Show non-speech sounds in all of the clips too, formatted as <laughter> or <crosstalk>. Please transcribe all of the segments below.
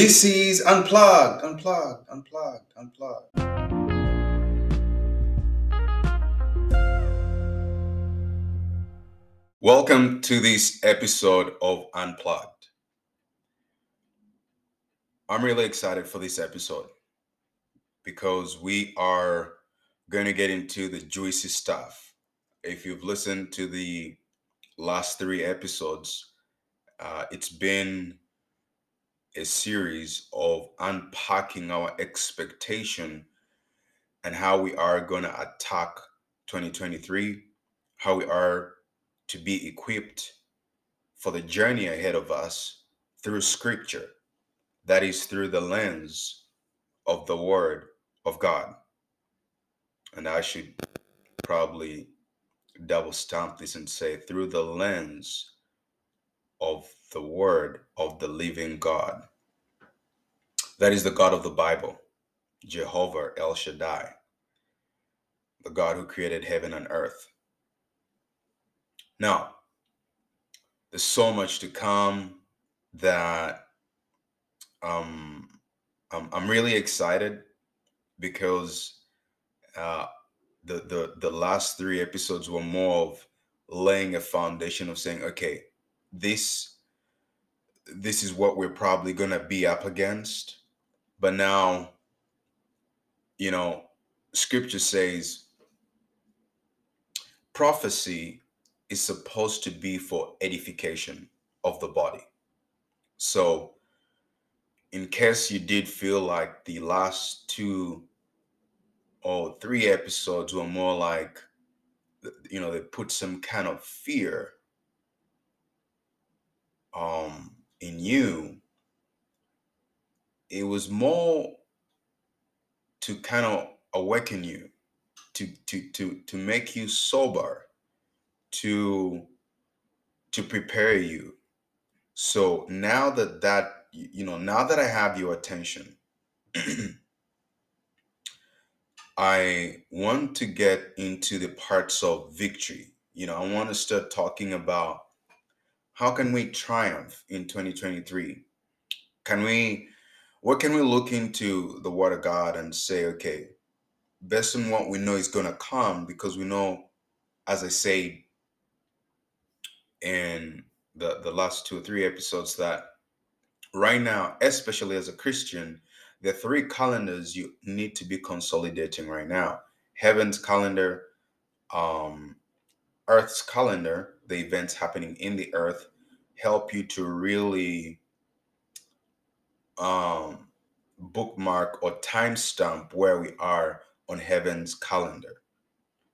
This is Unplugged, Unplugged, Unplugged, Unplugged. Welcome to this episode of Unplugged. I'm really excited for this episode because we are going to get into the juicy stuff. If you've listened to the last three episodes, uh, it's been a series of unpacking our expectation and how we are going to attack 2023, how we are to be equipped for the journey ahead of us through scripture, that is, through the lens of the Word of God. And I should probably double stamp this and say, through the lens of the Word of the living God. That is the God of the Bible, Jehovah El Shaddai, the God who created heaven and earth. Now, there's so much to come that um, I'm, I'm really excited because uh, the, the the last three episodes were more of laying a foundation of saying, okay, this this is what we're probably going to be up against. But now you know scripture says prophecy is supposed to be for edification of the body. So in case you did feel like the last two or three episodes were more like you know they put some kind of fear um in you it was more to kind of awaken you to to to to make you sober to to prepare you. So now that that you know now that i have your attention <clears throat> i want to get into the parts of victory. You know i want to start talking about how can we triumph in 2023 can we what can we look into the word of god and say okay based on what we know is going to come because we know as i say in the the last two or three episodes that right now especially as a christian the three calendars you need to be consolidating right now. Heaven's calendar um earth's calendar the events happening in the earth help you to really um, bookmark or timestamp where we are on heaven's calendar.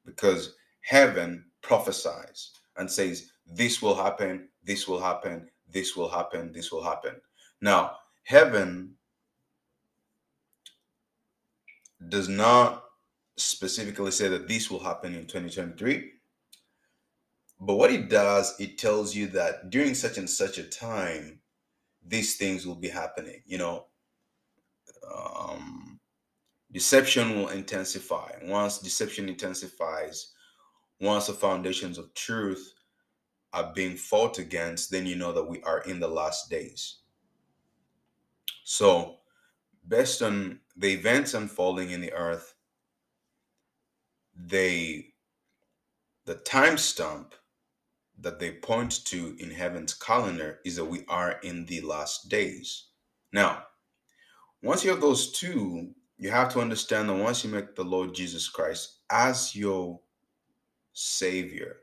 Because heaven prophesies and says this will happen this will happen this will happen this will happen. Now heaven does not specifically say that this will happen in 2023 but what it does it tells you that during such and such a time these things will be happening you know? Um, deception will intensify. Once deception intensifies once the foundations of truth are being fought against then you know that we are in the last days. So based on the events unfolding in the earth they the timestamp that they point to in heaven's calendar is that we are in the last days. Now, once you have those two, you have to understand that once you make the Lord Jesus Christ as your Savior,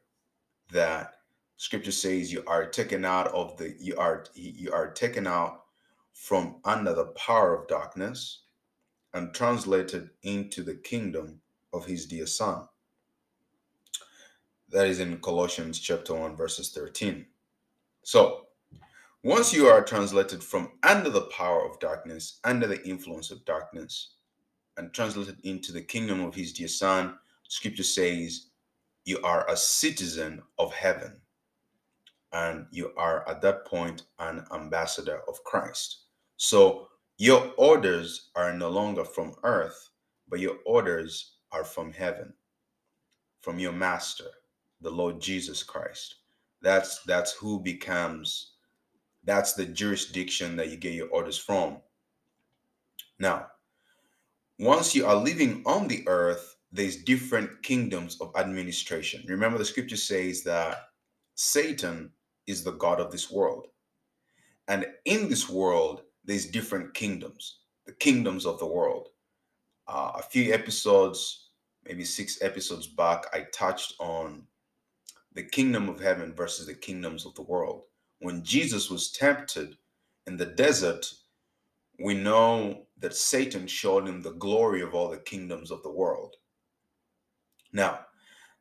that Scripture says you are taken out of the you are you are taken out from under the power of darkness and translated into the kingdom of His dear Son. That is in Colossians chapter 1, verses 13. So, once you are translated from under the power of darkness, under the influence of darkness, and translated into the kingdom of his dear son, scripture says you are a citizen of heaven. And you are at that point an ambassador of Christ. So your orders are no longer from earth, but your orders are from heaven, from your master the Lord Jesus Christ. That's that's who becomes that's the jurisdiction that you get your orders from. Now, once you are living on the earth, there's different kingdoms of administration. Remember, the scripture says that Satan is the God of this world. And in this world, there's different kingdoms, the kingdoms of the world. Uh, a few episodes, maybe six episodes back, I touched on the kingdom of heaven versus the kingdoms of the world. When Jesus was tempted in the desert, we know that Satan showed him the glory of all the kingdoms of the world. Now,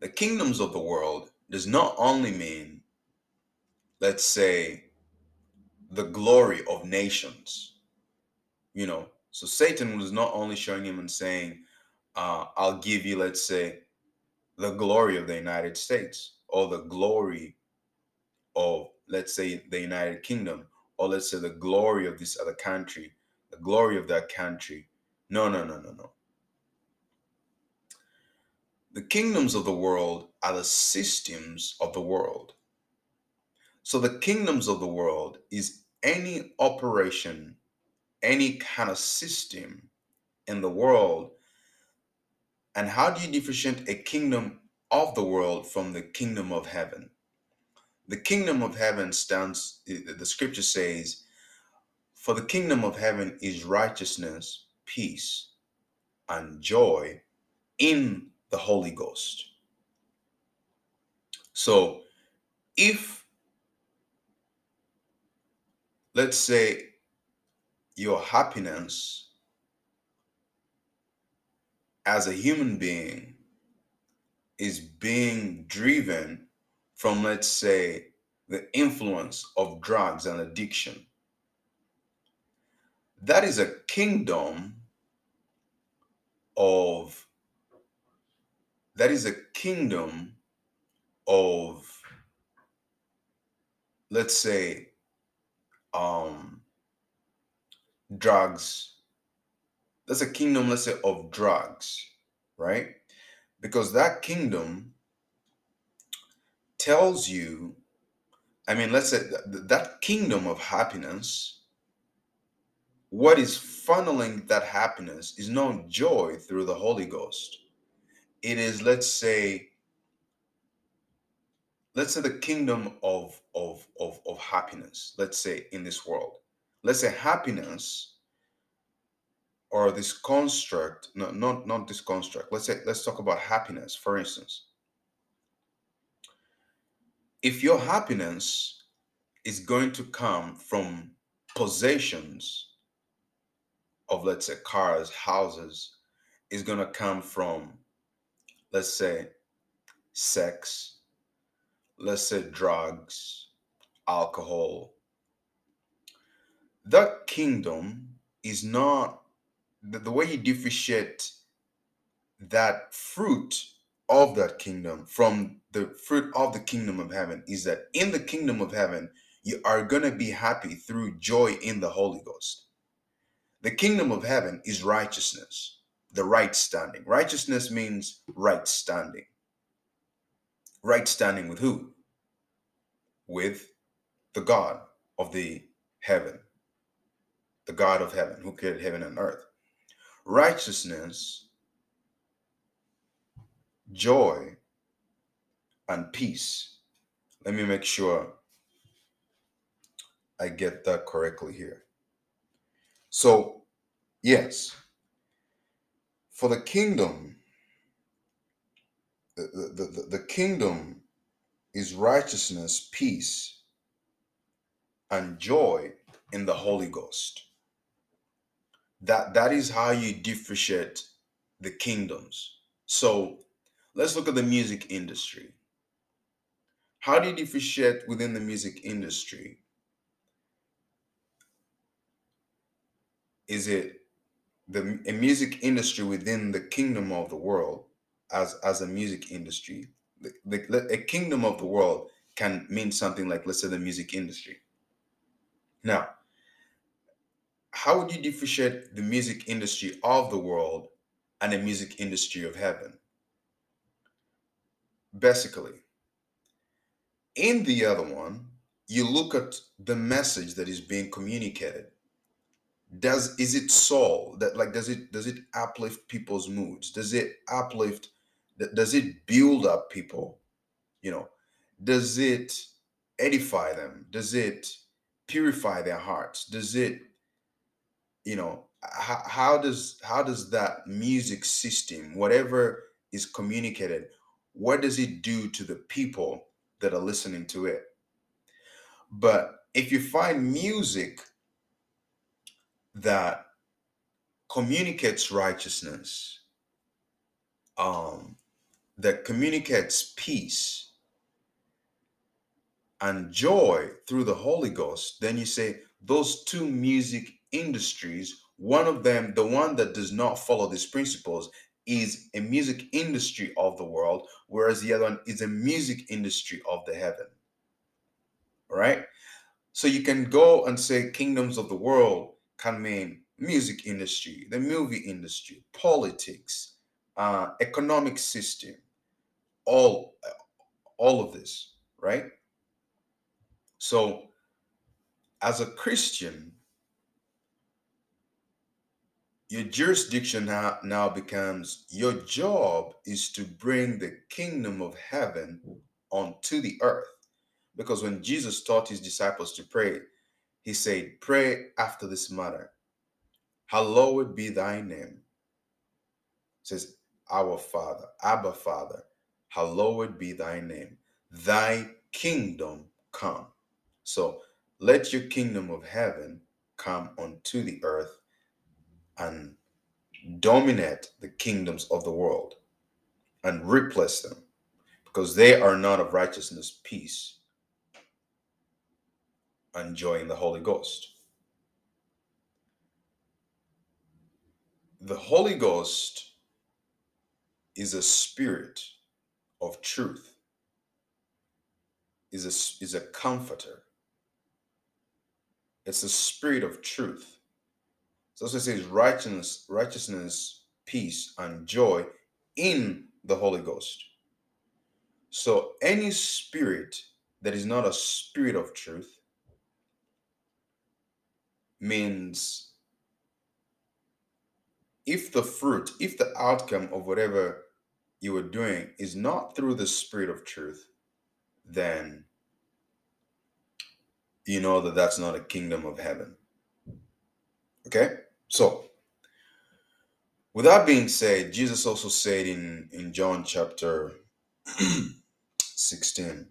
the kingdoms of the world does not only mean, let's say, the glory of nations. You know, so Satan was not only showing him and saying, uh, I'll give you, let's say, the glory of the United States or the glory of, let's say, the United Kingdom, or let's say the glory of this other country, the glory of that country. No, no, no, no, no. The kingdoms of the world are the systems of the world. So the kingdoms of the world is any operation, any kind of system in the world. And how do you differentiate a kingdom of the world from the kingdom of heaven? The kingdom of heaven stands, eh, the scripture says, for the kingdom of heaven is righteousness, peace, and joy in the Holy Ghost. So if let's say your happiness as a human being is being driven from, let's say, the influence of drugs and addiction. That is a kingdom of, that is a kingdom of, let's say, um drugs that's a kingdom let's say of drugs right because that kingdom tells you i mean let's say that, that kingdom of happiness what is funneling that happiness is not joy through the holy ghost. It is let's say let's say the kingdom of of of of happiness let's say in this world. Let's say happiness or this construct no, not not this construct. Let's say let's talk about happiness for instance. If your happiness is going to come from possessions of let's say cars houses is going to come from let's say sex let's say drugs, alcohol, that kingdom is not the, the way you differentiate that fruit of that kingdom from the fruit of the kingdom of heaven is that in the kingdom of heaven, you are going to be happy through joy in the Holy Ghost. The kingdom of heaven is righteousness, the right standing. Righteousness means right standing. Right standing with who? With the God of the heaven, the God of heaven who created heaven and earth. Righteousness, joy, and peace. Let me make sure I get that correctly here. So, yes, for the kingdom, the, the, the, the kingdom is righteousness, peace, and joy in the Holy Ghost. That that is how you differentiate the kingdoms. So let's look at the music industry. How do you differentiate within the music industry? Is it the a music industry within the kingdom of the world as as a music industry the, the, a kingdom of the world can mean something like, let's say, the music industry. Now, how would you differentiate the music industry of the world and the music industry of heaven? Basically, in the other one, you look at the message that is being communicated. does is it soul that like does it does it uplift people's moods does it uplift does it build up people you know does it edify them does it purify their hearts does it you know how, how does how does that music system whatever is communicated what does it do to the people that are listening to it? But if you find music that communicates righteousness, um, that communicates peace and joy through the Holy Ghost, then you say those two music industries, one of them, the one that does not follow these principles, is a music industry of the world, whereas the other one is a music industry of the heaven. All right? So you can go and say kingdoms of the world can mean music industry, the movie industry, politics, uh, economic system, all all of this, right? So as a Christian, your jurisdiction now, becomes your job is to bring the kingdom of heaven onto the earth. Because when Jesus taught his disciples to pray, he said, Pray after this manner Hallowed be thy name. It says, Our Father, Abba Father, hallowed be thy name. Thy kingdom come. So let your kingdom of heaven come unto the earth and dominate the kingdoms of the world and replace them because they are not of righteousness, peace, and joy in the Holy Ghost. The Holy Ghost is a spirit of truth, is a, is a comforter. It's a spirit of truth. So it says righteousness, righteousness, peace, and joy in the Holy Ghost. So any spirit that is not a spirit of truth means if the fruit, if the outcome of whatever you are doing is not through the spirit of truth, then you know that that's not a kingdom of heaven. Okay? So, with that being said, Jesus also said in, in John chapter <clears throat> 16,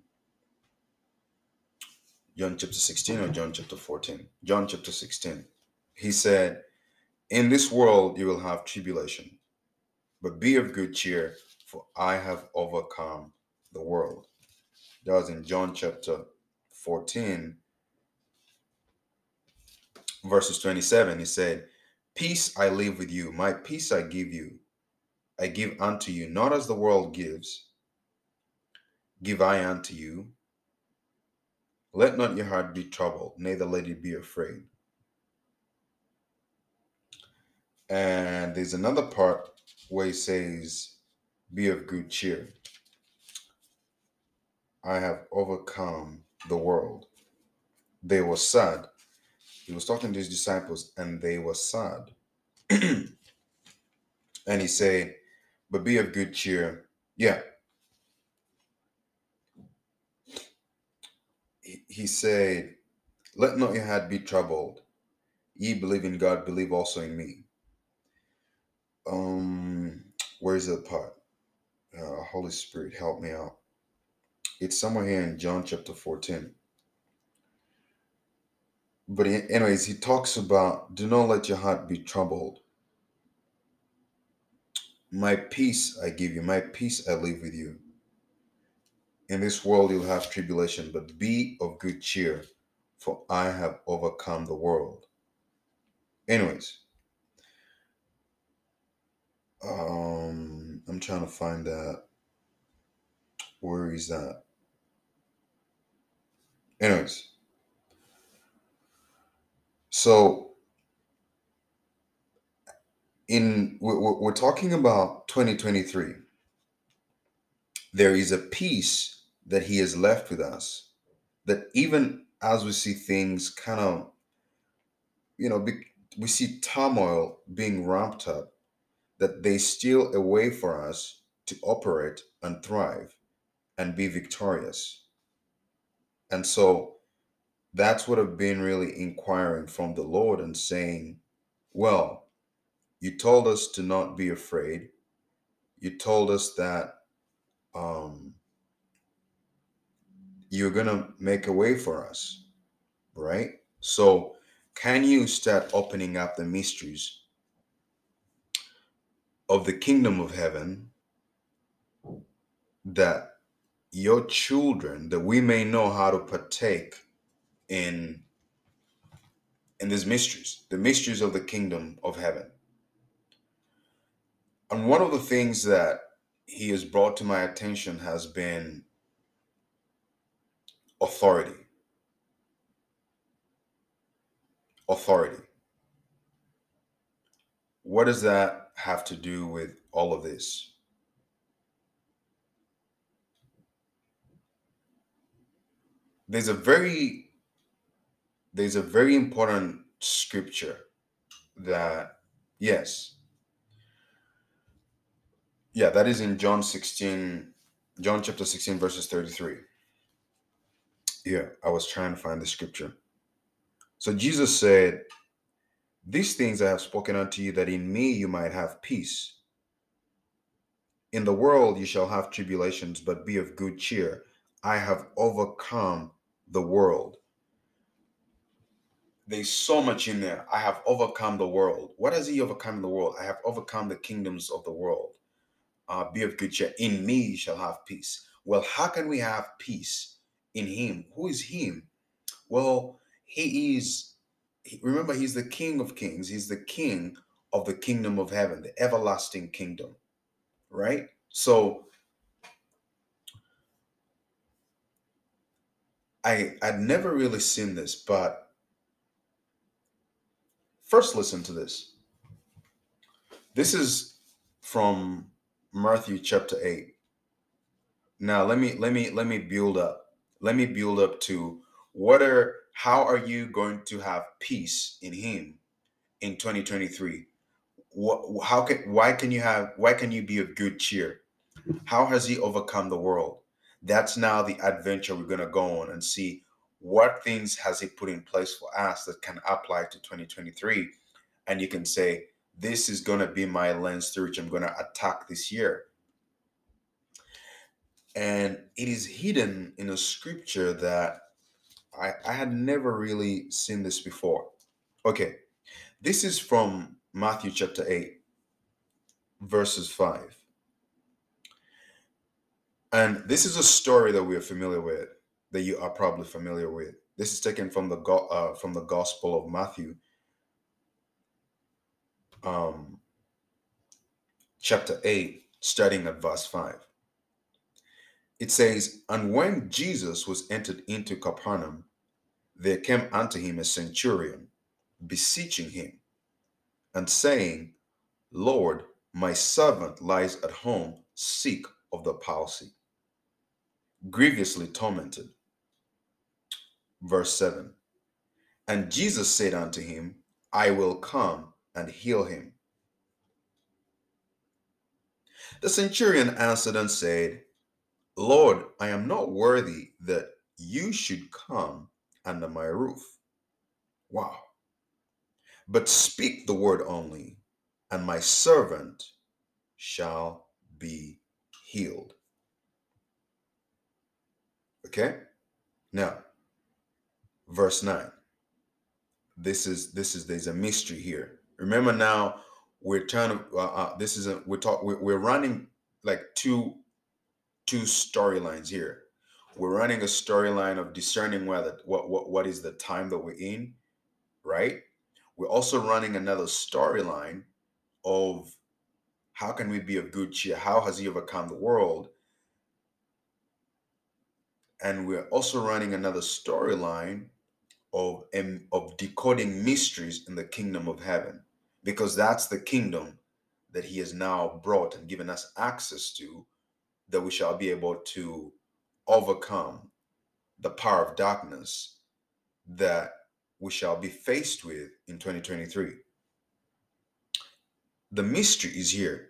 John chapter 16 or John chapter 14? John chapter 16. He said, In this world you will have tribulation, but be of good cheer, for I have overcome the world. That was in John chapter 14, verses 27. He said, Peace I leave with you, my peace I give you. I give unto you, not as the world gives, give I unto you. Let not your heart be troubled, neither let it be afraid. And there's another part where he says, Be of good cheer. I have overcome the world. They were sad. He was talking to his disciples, and they were sad. <clears throat> and he said, But be of good cheer. Yeah, he said, Let not your heart be troubled. Ye believe in God, believe also in me. Um, where's the part? Uh, Holy Spirit, help me out. It's somewhere here in John chapter 14. But, anyways, he talks about do not let your heart be troubled. My peace I give you, my peace I leave with you. In this world you'll have tribulation, but be of good cheer, for I have overcome the world. Anyways, um, I'm trying to find that. Where is that? Anyways, so in we're, we're talking about 2023 there is a peace that he has left with us that even as we see things kind of you know we see turmoil being ramped up, that there's still a way for us to operate and thrive and be victorious. And so that's what I've been really inquiring from the Lord and saying, well, you told us to not be afraid. You told us that um, you're going to make a way for us, right? So, can you start opening up the mysteries of the kingdom of heaven that your children, that we may know how to partake in in these mysteries, the mysteries of the kingdom of heaven. And one of the things that he has brought to my attention has been authority. Authority. What does that have to do with all of this? There's a very there's a very important scripture that yes. Yeah that is in john 16 john chapter 16 verses 33 yeah i was trying to find the scripture. So jesus said these things i have spoken unto you that in me you might have peace. In the world you shall have tribulations but be of good cheer. I have overcome the world there's so much in there. I have overcome the world. What has he overcome in the world? I have overcome the kingdoms of the world. Uh, be of good cheer. In me shall have peace. Well, how can we have peace in him? Who is him? Well, he is, remember, he's the king of kings. He's the king of the kingdom of heaven, the everlasting kingdom, right? So I I'd never really seen this, but First, listen to this. This is from Matthew chapter 8. Now, let me let me let me build up. Let me build up to what are how are you going to have peace in him in 2023? What how can why can you have why can you be of good cheer? How has he overcome the world? That's now the adventure we're going to go on and see what things has he put in place for us that can apply to 2023 and you can say this is going to be my lens through which i'm going to attack this year. And it is hidden in a scripture that I, I had never really seen this before. Okay this is from matthew chapter 8 verses 5 and this is a story that we are familiar with that you are probably familiar with. This is taken from the uh, from the Gospel of Matthew, um, chapter eight, starting at verse five. It says, "And when Jesus was entered into Capernaum, there came unto him a centurion, beseeching him, and saying, Lord, my servant lies at home, sick of the palsy, grievously tormented." Verse 7 And Jesus said unto him, I will come and heal him. The centurion answered and said, Lord, I am not worthy that you should come under my roof. Wow. But speak the word only, and my servant shall be healed. Okay? Now, verse 9 this is this is there's a mystery here. Remember now we're trying to uh, uh, this isn't we're talk we're, we're running like two two storylines here. We're running a storyline of discerning whether what, what what is the time that we're in right? We're also running another storyline of how can we be of good cheer? How has he overcome the world? And we're also running another storyline of of decoding mysteries in the kingdom of heaven because that's the kingdom that he has now brought and given us access to that we shall be able to overcome the power of darkness that we shall be faced with in 2023. The mystery is here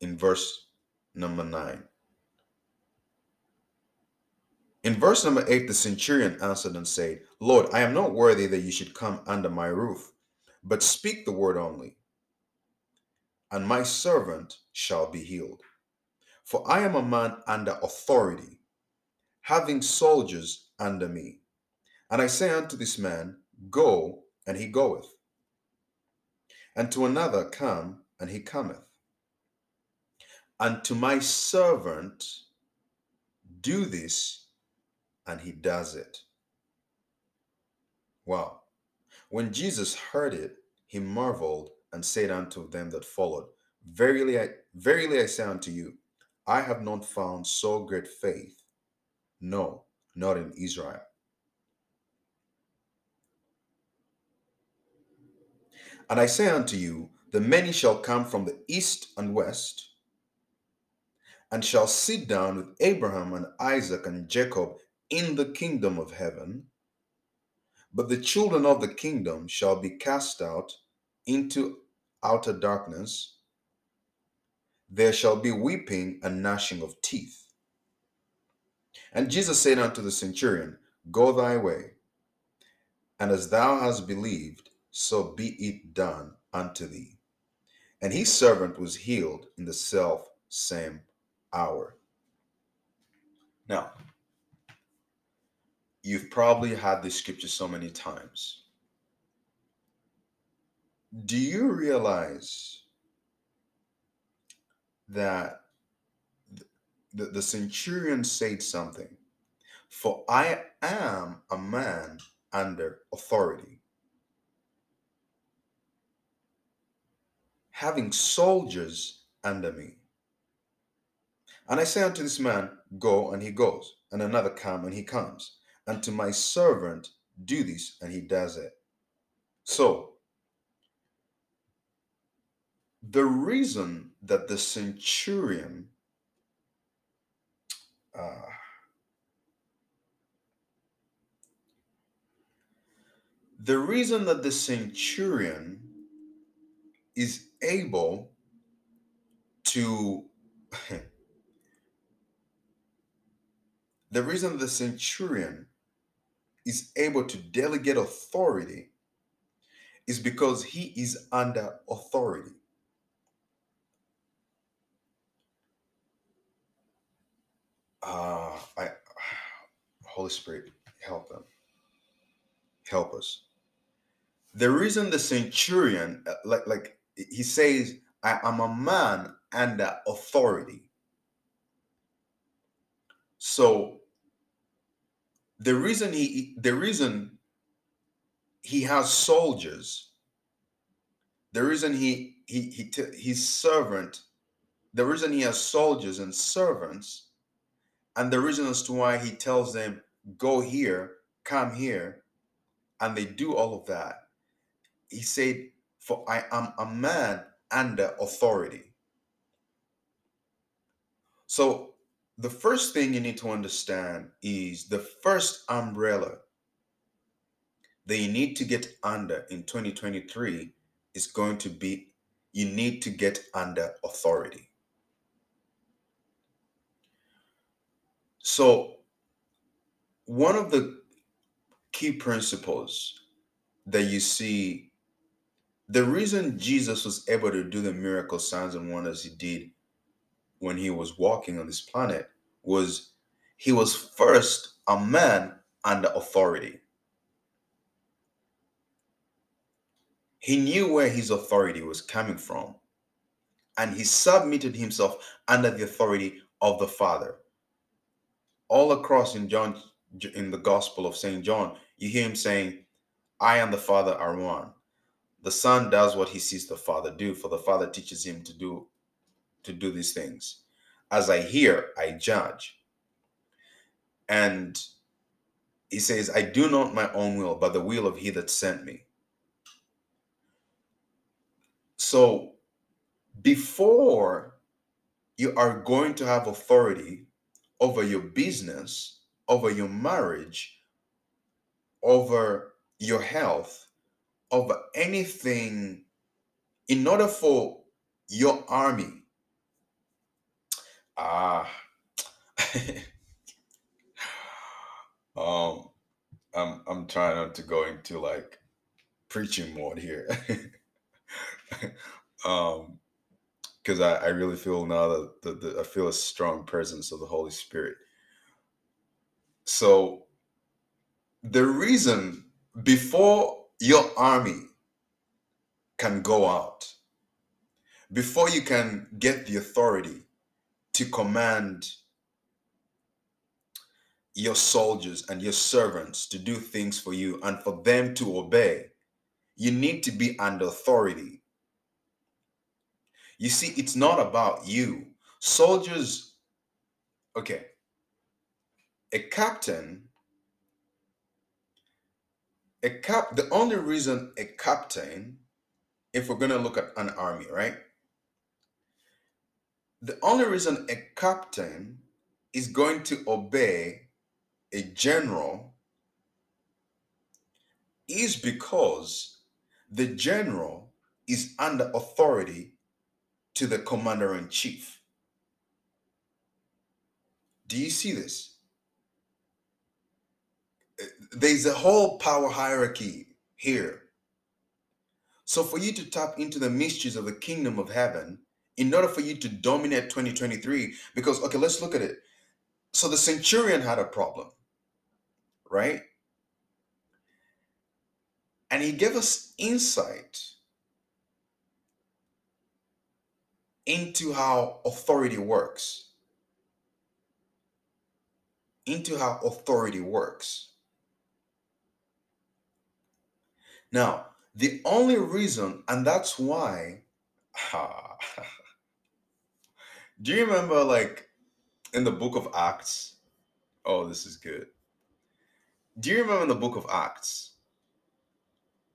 in verse number 9. In verse number 8, the centurion answered and said, Lord, I am not worthy that you should come under my roof, but speak the word only, and my servant shall be healed. For I am a man under authority, having soldiers under me. And I say unto this man, Go, and he goeth. And to another, Come, and he cometh. And to my servant, Do this, and he does it. Wow. When Jesus heard it, he marveled and said unto them that followed, Verily I verily I say unto you, I have not found so great faith, no, not in Israel. And I say unto you, the many shall come from the east and west, and shall sit down with Abraham and Isaac and Jacob in the kingdom of heaven. But the children of the kingdom shall be cast out into outer darkness. There shall be weeping and gnashing of teeth. And Jesus said unto the centurion, Go thy way, and as thou hast believed, so be it done unto thee. And his servant was healed in the self same hour. Now, You've probably had this scripture so many times. Do you realize that the, the centurion said something? For I am a man under authority, having soldiers under me. And I say unto this man, Go, and he goes, and another, Come, and he comes and to my servant, do this, and he does it. So, the reason that the centurion uh, the reason that the centurion is able to <laughs> the reason the centurion is able to delegate authority is because he is under authority. Uh, I, Holy Spirit, help them. Help us. The reason the centurion, uh, like, like he says, I am a man under authority. So the reason he the reason he has soldiers the reason he he he t- servant the reason he has soldiers and servants and the reason as to why he tells them go here come here and they do all of that he said for i am a man under authority. So the first thing you need to understand is the first umbrella that you need to get under in 2023 is going to be you need to get under authority. So, one of the key principles that you see, the reason Jesus was able to do the miracle signs and wonders he did when he was walking on this planet was he was first a man under authority. He knew where his authority was coming from, and he submitted himself under the authority of the Father. All across in John, in the Gospel of St. John, you hear him saying, I and the Father are one. The Son does what he sees the Father do, for the Father teaches him to do to do these things. As I hear, I judge. And he says, I do not my own will, but the will of he that sent me. So before you are going to have authority over your business, over your marriage, over your health over anything in order for your army ah <laughs> um i'm i'm trying not to go into like preaching mode here <laughs> um because I, I really feel now that the, the, I feel a strong presence of the Holy Spirit. So the reason before your army can go out, before you can get the authority to command your soldiers and your servants to do things for you and for them to obey, you need to be under authority. You see, it's not about you. Soldiers, okay, a captain a cap the only reason a captain if we're going to look at an army right the only reason a captain is going to obey a general is because the general is under authority to the commander in chief do you see this there's a whole power hierarchy here. So, for you to tap into the mysteries of the kingdom of heaven, in order for you to dominate 2023, because, okay, let's look at it. So, the centurion had a problem, right? And he gave us insight into how authority works. Into how authority works. Now, the only reason, and that's why, <laughs> do you remember like in the book of Acts? Oh, this is good. Do you remember in the book of Acts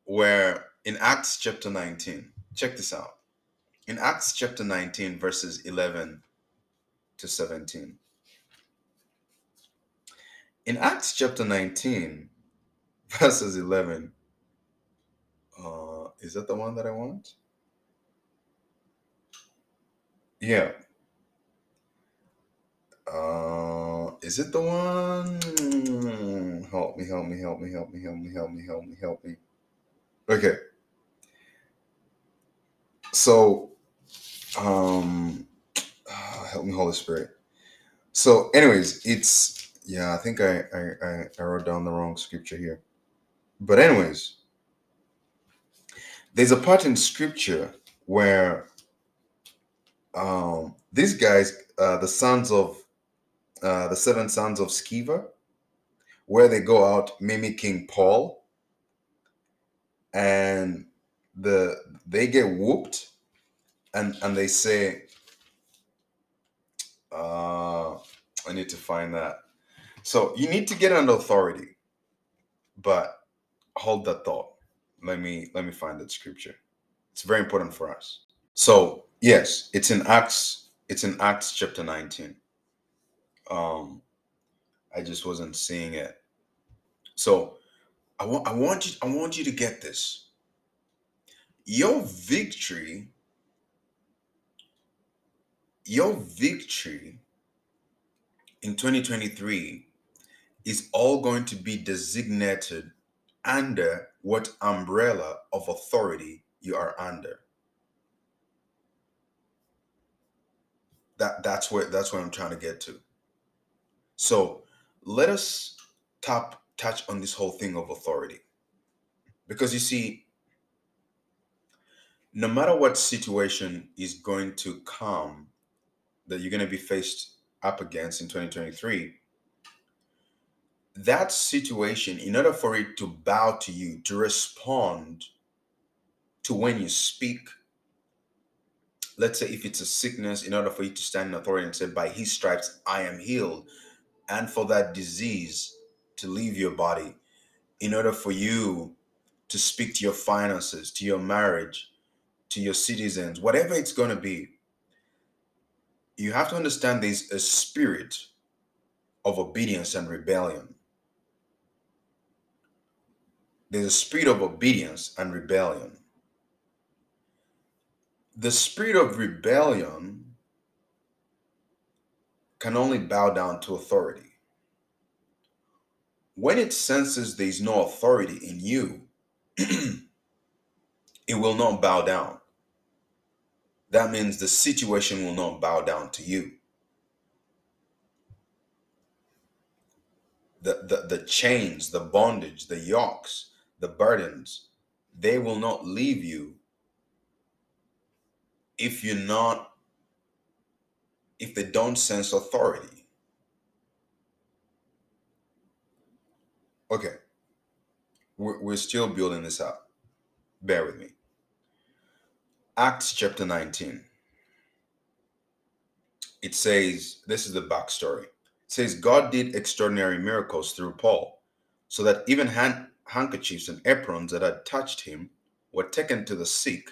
where in Acts chapter 19, check this out. In Acts chapter 19, verses 11 to 17. In Acts chapter 19, <laughs> verses 11 uh, is that the one that I want? Yeah. Uh, is it the one? Help me, help me, help me, help me, help me, help me, help me, help me. Okay. So, um, <sighs> help me, Holy Spirit. So, anyways, it's yeah. I think I I I wrote down the wrong scripture here, but anyways, there's a part in scripture where um, these guys, uh, the sons of uh, the seven sons of Sceva, where they go out mimicking Paul, and the they get whooped, and and they say, uh, I need to find that. So you need to get under authority, but hold that thought. Let me let me find that scripture. It's very important for us. So yes it's in acts it's in acts chapter 19 um i just wasn't seeing it so i want i want you i want you to get this your victory your victory in 2023 is all going to be designated under what umbrella of authority you are under. That that's where that's where I'm trying to get to. So let us tap touch on this whole thing of authority. Because you see, no matter what situation is going to come that you're going to be faced up against in 2023, that situation, in order for it to bow to you, to respond to when you speak, let's say if it's a sickness, in order for you to stand in authority and say, By his stripes I am healed, and for that disease to leave your body, in order for you to speak to your finances, to your marriage, to your citizens, whatever it's going to be, you have to understand there's a spirit of obedience and rebellion there's a spirit of obedience and rebellion. The spirit of rebellion can only bow down to authority. When it senses there is no authority in you, <clears throat> it will not bow down. That means the situation will not bow down to you. The, the, the chains, the bondage, the yokes, the burdens, they will not leave you if you're not, if they don't sense authority. Okay. We're, we're still building this up. Bear with me. Acts chapter 19. It says, this is the backstory. It says, God did extraordinary miracles through Paul, so that even hand, handkerchiefs and aprons that had touched him were taken to the sick,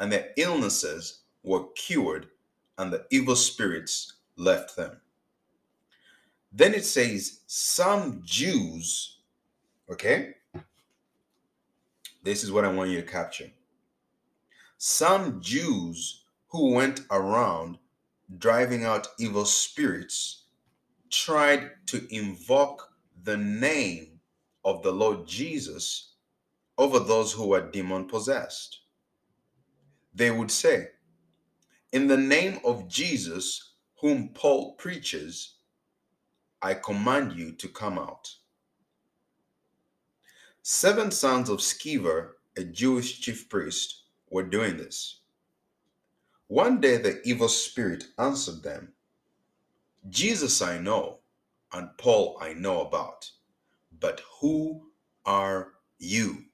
and their illnesses were cured, and the evil spirits left them. Then it says, some Jews, okay? This is what I want you to capture some Jews who went around driving out evil spirits tried to invoke the name of the Lord Jesus over those who were demon possessed. They would say, In the name of Jesus, whom Paul preaches, I command you to come out. Seven sons of Sceva, a Jewish chief priest, were doing this. One day the evil spirit answered them, Jesus I know, and Paul I know about, but who are you?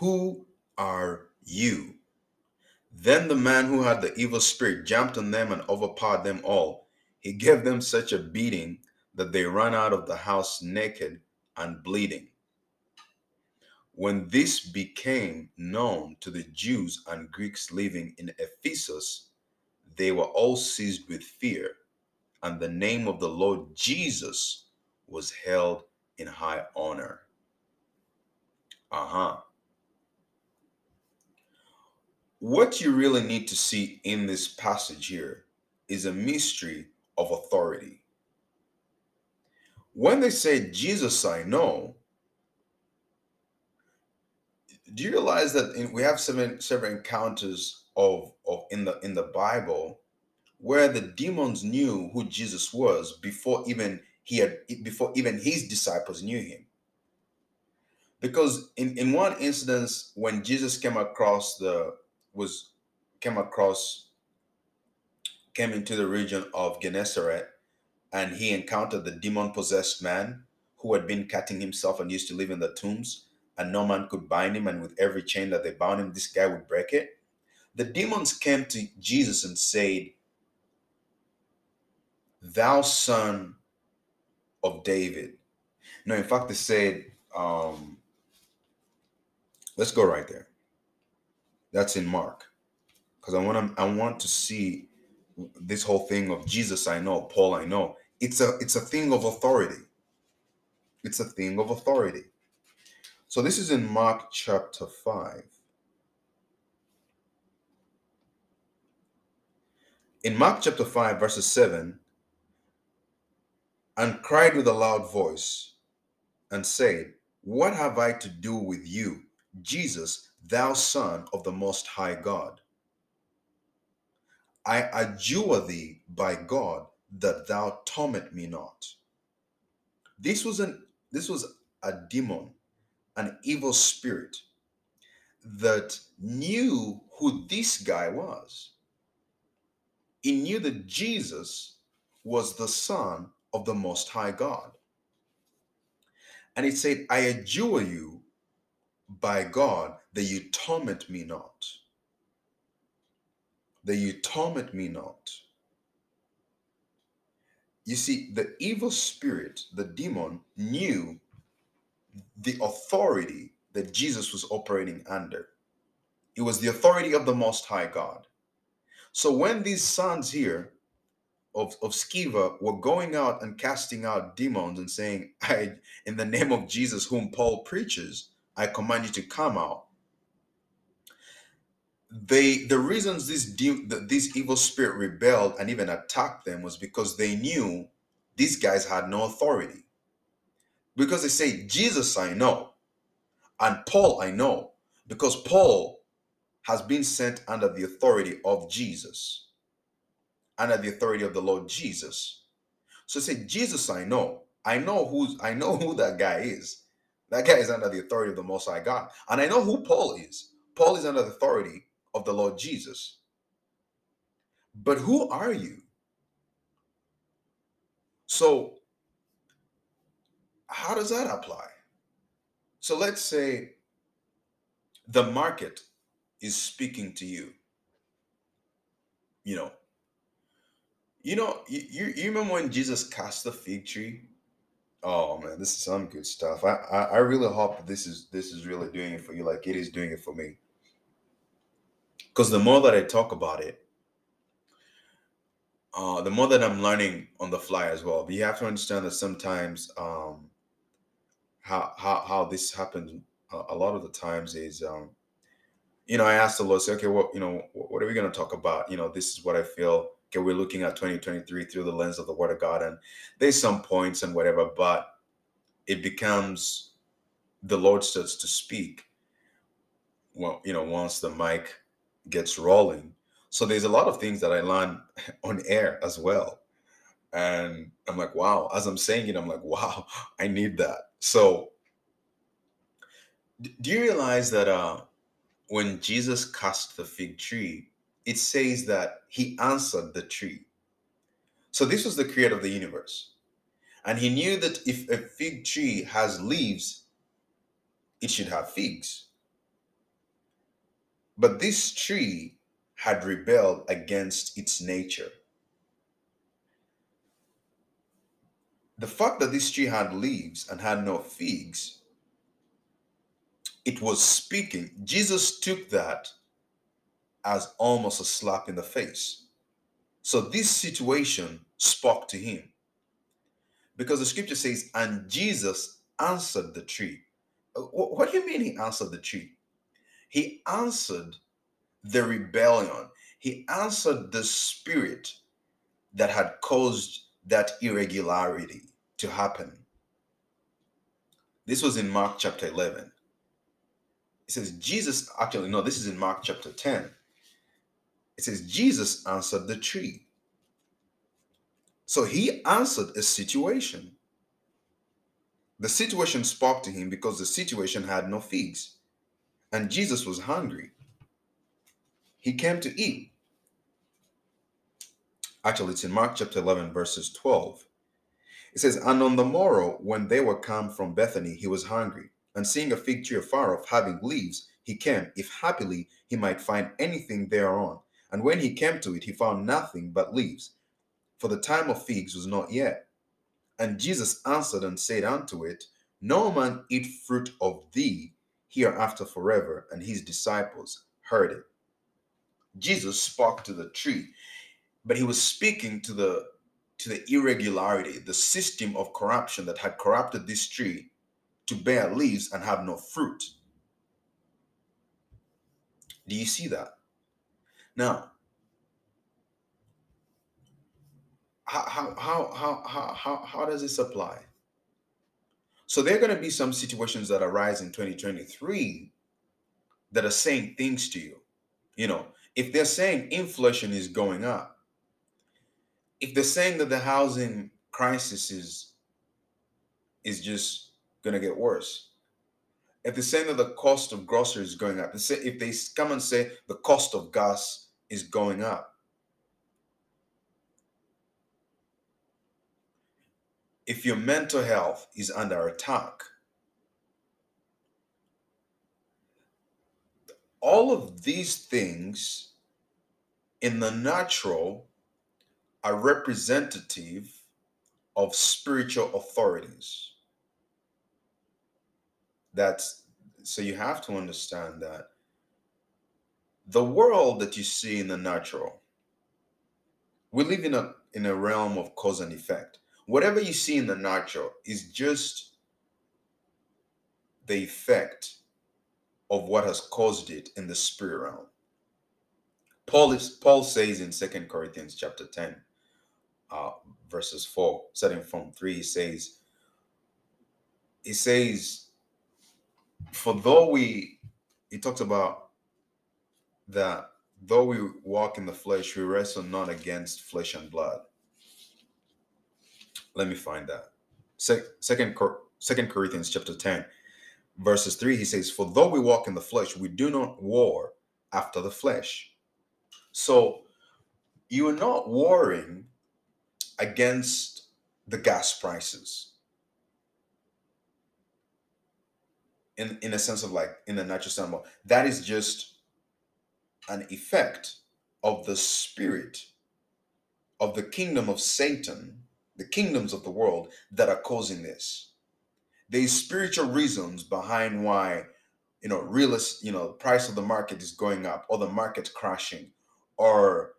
Who are you? Then the man who had the evil spirit jumped on them and overpowered them all. He gave them such a beating that they ran out of the house naked and bleeding. When this became known to the Jews and Greeks living in Ephesus, they were all seized with fear, and the name of the Lord Jesus was held in high honor. Uh huh. What you really need to see in this passage here is a mystery of authority. When they say, Jesus I know, do you realize that in, we have seven several encounters of of in the in the Bible where the demons knew who Jesus was before even he had before even his disciples knew him. Because in, in one instance, when Jesus came across the was came across came into the region of Gennesaret and he encountered the demon possessed man who had been cutting himself and used to live in the tombs and no man could bind him, and with every chain that they bound him, this guy would break it. The demons came to Jesus and said, Thou son of David. No, in fact, they said, um, let's go right there. That's in Mark. Because I want to I want to see this whole thing of Jesus I know, Paul I know. It's a it's a thing of authority. It's a thing of authority. So this is in Mark chapter 5. In Mark chapter 5, verses 7, and cried with a loud voice and said, What have I to do with you, Jesus, thou Son of the Most High God? I adjure thee by God that thou torment me not. This was an this was a demon an evil spirit that knew who this guy was. He knew that Jesus was the Son of the Most High God. And it said, I adjure you by God that you torment me not. That you torment me not. You see, the evil spirit, the demon, knew the authority that Jesus was operating under. It was the authority of the Most High God. So when these sons here of, of Sceva were going out and casting out demons and saying, I, in the name of Jesus, whom Paul preaches, I command you to come out. They the reasons this this evil spirit rebelled and even attacked them was because they knew these guys had no authority. Because they say, Jesus I know, and Paul I know, because Paul has been sent under the authority of Jesus under the authority of the Lord Jesus. So say, Jesus, I know. I know who's I know who that guy is. That guy is under the authority of the Most High God. And I know who Paul is. Paul is under the authority of the Lord Jesus. But who are you? So, how does that apply? So, let's say the market is speaking to you. You know, you know, you, you remember when Jesus cast the fig tree? Oh man, this is some good stuff. I, I I really hope this is this is really doing it for you, like it is doing it for me. Because the more that I talk about it, uh, the more that I'm learning on the fly as well. But you have to understand that sometimes um, how how how this happens uh, a lot of the times is um, you know I ask the Lord, say, okay, well, you know, what are we going to talk about? You know, this is what I feel okay, we're looking at 2023 through the lens of the Word of God, and there's some points and whatever, but it becomes the Lord starts to speak. Well, you know, once the mic gets rolling. So there's a lot of things that I learn <laughs> on air as well. And I'm like, wow, as I'm saying it, I'm like, wow, <laughs> I need that. So do you realize that uh, when Jesus cast the fig tree, it says that he answered the tree. So this was the creator of the universe. And he knew that if a fig tree has leaves, it should have figs. But this tree had rebelled against its nature. The fact that this tree had leaves and had no figs, it was speaking. Jesus took that as almost a slap in the face. So this situation spoke to him. Because the scripture says, and Jesus answered the tree. Uh, what do you mean he answered the tree? He answered the rebellion. He answered the spirit that had caused that irregularity to happen. This was in Mark chapter 11. It says, Jesus, actually, no, this is in Mark chapter 10. It says, Jesus answered the tree. So he answered a situation. The situation spoke to him because the situation had no figs. And Jesus was hungry. He came to eat. Actually, it's in Mark chapter 11, verses 12. It says, And on the morrow, when they were come from Bethany, he was hungry. And seeing a fig tree afar off having leaves, he came, if happily he might find anything thereon. And when he came to it, he found nothing but leaves, for the time of figs was not yet. And Jesus answered and said unto it, No man eat fruit of thee hereafter forever. And his disciples heard it. Jesus spoke to the tree, but he was speaking to the to the irregularity, the system of corruption that had corrupted this tree to bear leaves and have no fruit. Do you see that? Now, how how how how how how does this apply? So there are going to be some situations that arise in 2023 that are saying things to you. You know, if they're saying inflation is going up, if they're saying that the housing crisis is is just going to get worse, if they're saying that the cost of groceries is going up, say, if they come and say the cost of gas is going up, if your mental health is under attack, all of these things in the natural are representative of spiritual authorities. That's so you have to understand that the world that you see in the natural we live in a in a realm of cause and effect. Whatever you see in the natural is just the effect of what has caused it in the spirit realm. Paul is Paul says in Second Corinthians chapter 10, uh, verses 4, starting from 3, he says, he says, for though we he talks about that though we walk in the flesh, we wrestle not against flesh and blood. Let me find that. Second, Second Corinthians chapter 10, verses 3, he says, For though we walk in the flesh, we do not war after the flesh. So you are not warring against the gas prices. In, in a sense of like in the natural sense, that is just an effect of the spirit of the kingdom of Satan, the kingdoms of the world that are causing this. There's spiritual reasons behind why, you know, realist, you know, price of the market is going up, or the market crashing, or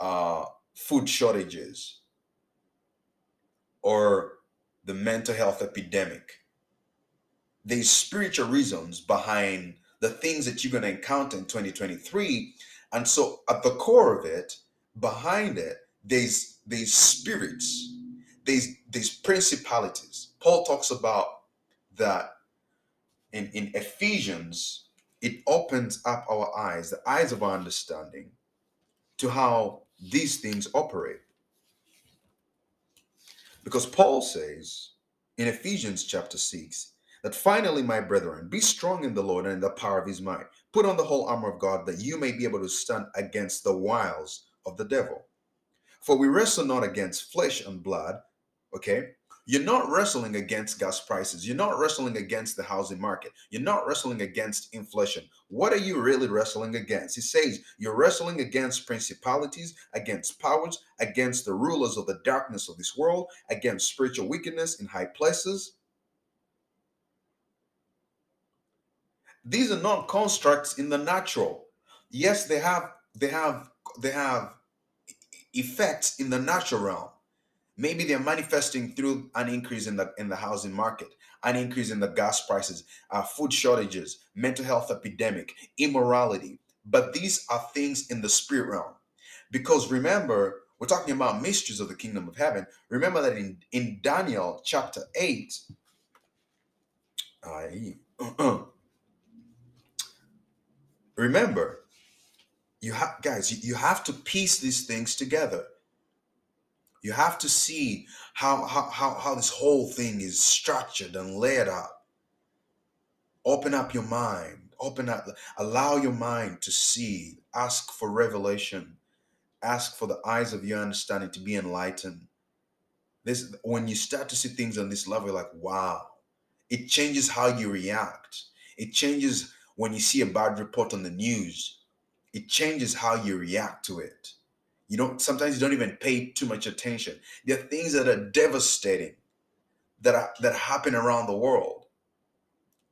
uh, food shortages, or the mental health epidemic. There's spiritual reasons behind the things that you're going to encounter in 2023. And so at the core of it, behind it, there's there's spirits, these these principalities. Paul talks about that in, in Ephesians, it opens up our eyes, the eyes of our understanding, to how these things operate. Because Paul says in Ephesians chapter 6, that finally, my brethren, be strong in the Lord and in the power of his might. Put on the whole armor of God that you may be able to stand against the wiles of the devil. For we wrestle not against flesh and blood, okay? You're not wrestling against gas prices. You're not wrestling against the housing market. You're not wrestling against inflation. What are you really wrestling against? He says you're wrestling against principalities, against powers, against the rulers of the darkness of this world, against spiritual wickedness in high places. These are not constructs in the natural. Yes, they have they have they have effects in the natural realm. Maybe they're manifesting through an increase in the in the housing market, an increase in the gas prices, uh, food shortages, mental health epidemic, immorality. But these are things in the spirit realm, because remember we're talking about mysteries of the kingdom of heaven. Remember that in in Daniel chapter eight, uh, <clears throat> remember you have guys you, you have to piece these things together. You have to see how, how how how this whole thing is structured and laid out open up your mind. Open up allow your mind to see. Ask for revelation. Ask for the eyes of your understanding to be enlightened. This when you start to see things on this level like wow. It changes how you react. It changes when you see a bad report on the news, it changes how you react to it. You don't sometimes you don't even pay too much attention. There are things that are devastating that are that happen around the world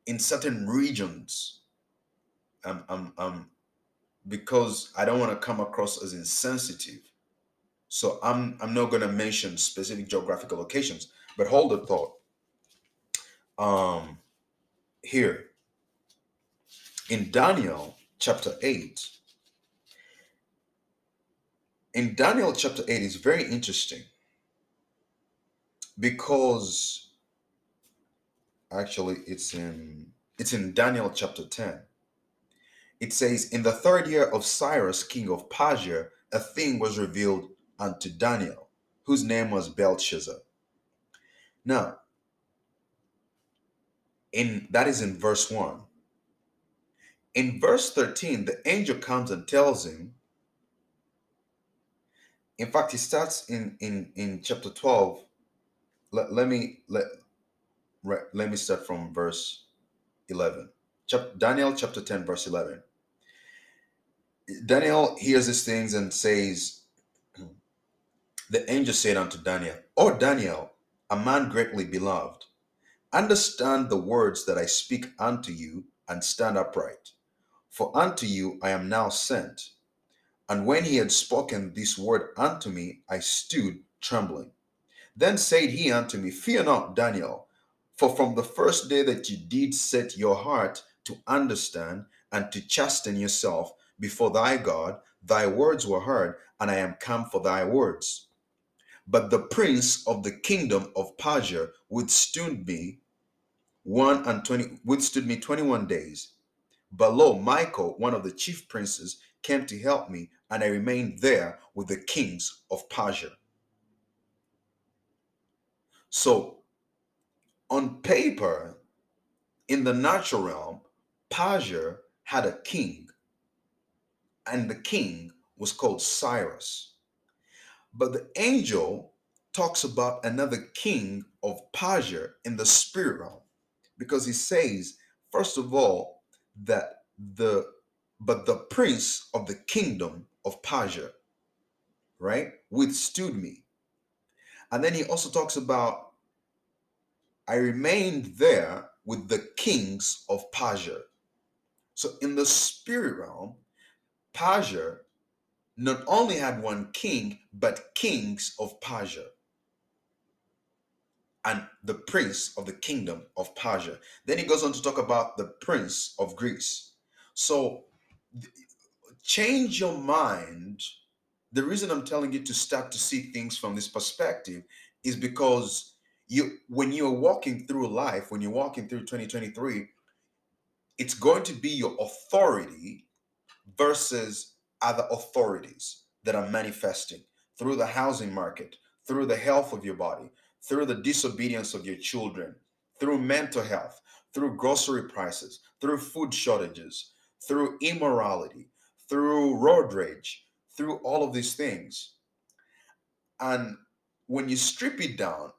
in certain regions. Um, um, um, because I don't want to come across as insensitive. So I'm I'm not going to mention specific geographical locations, but hold the thought. Um, here in Daniel chapter 8, in Daniel chapter 8 is very interesting because actually it's in it's in Daniel chapter 10. It says, In the third year of Cyrus, king of Persia, a thing was revealed unto Daniel, whose name was Belshazzar. Now, in that is in verse 1. In verse 13, the angel comes and tells him. In fact, he starts in in in chapter 12. Let, let me let let me start from verse 11. Chap, Daniel chapter 10, verse 11. Daniel hears these things and says, The angel said unto Daniel, O Daniel, a man greatly beloved, understand the words that I speak unto you and stand upright. For unto you I am now sent. And when he had spoken this word unto me, I stood trembling. Then said he unto me, Fear not, Daniel, for from the first day that you did set your heart to understand and to chasten yourself before thy God, thy words were heard, and I am come for thy words. But the prince of the kingdom of Persia withstood me one and twenty withstood me twenty-one days. Below Michael, one of the chief princes, came to help me, and I remained there with the kings of Persia. So, on paper, in the natural realm, Persia had a king, and the king was called Cyrus. But the angel talks about another king of Persia in the spirit realm because he says, first of all, that the but the prince of the kingdom of Persia, right, withstood me. And then he also talks about, I remained there with the kings of Persia. So in the spirit realm, Persia not only had one king, but kings of Persia and the prince of the kingdom of Persia. Then he goes on to talk about the prince of Greece. So change your mind. The reason I'm telling you to start to see things from this perspective is because you when you're walking through life, when you're walking through 2023, it's going to be your authority versus other authorities that are manifesting through the housing market, through the health of your body, through the disobedience of your children, through mental health, through grocery prices, through food shortages, through immorality, through road rage, through all of these things. And when you strip it down,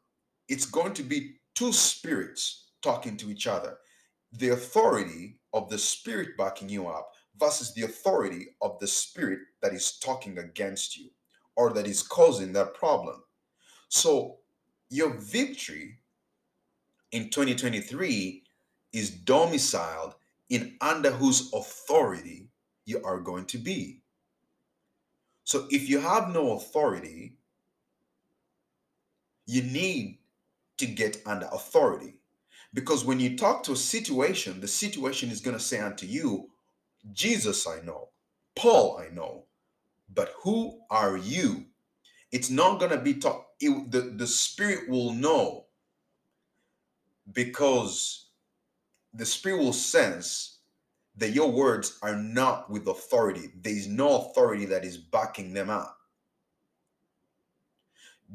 it's going to be two spirits talking to each other the authority of the spirit backing you up versus the authority of the spirit that is talking against you or that is causing that problem. So your victory in 2023 is domiciled in under whose authority you are going to be. So if you have no authority, you need to get under authority. Because when you talk to a situation, the situation is going to say unto you, Jesus I know, Paul I know, but who are you? It's not going to be taught it, the, the spirit will know because the spirit will sense that your words are not with authority. There is no authority that is backing them up.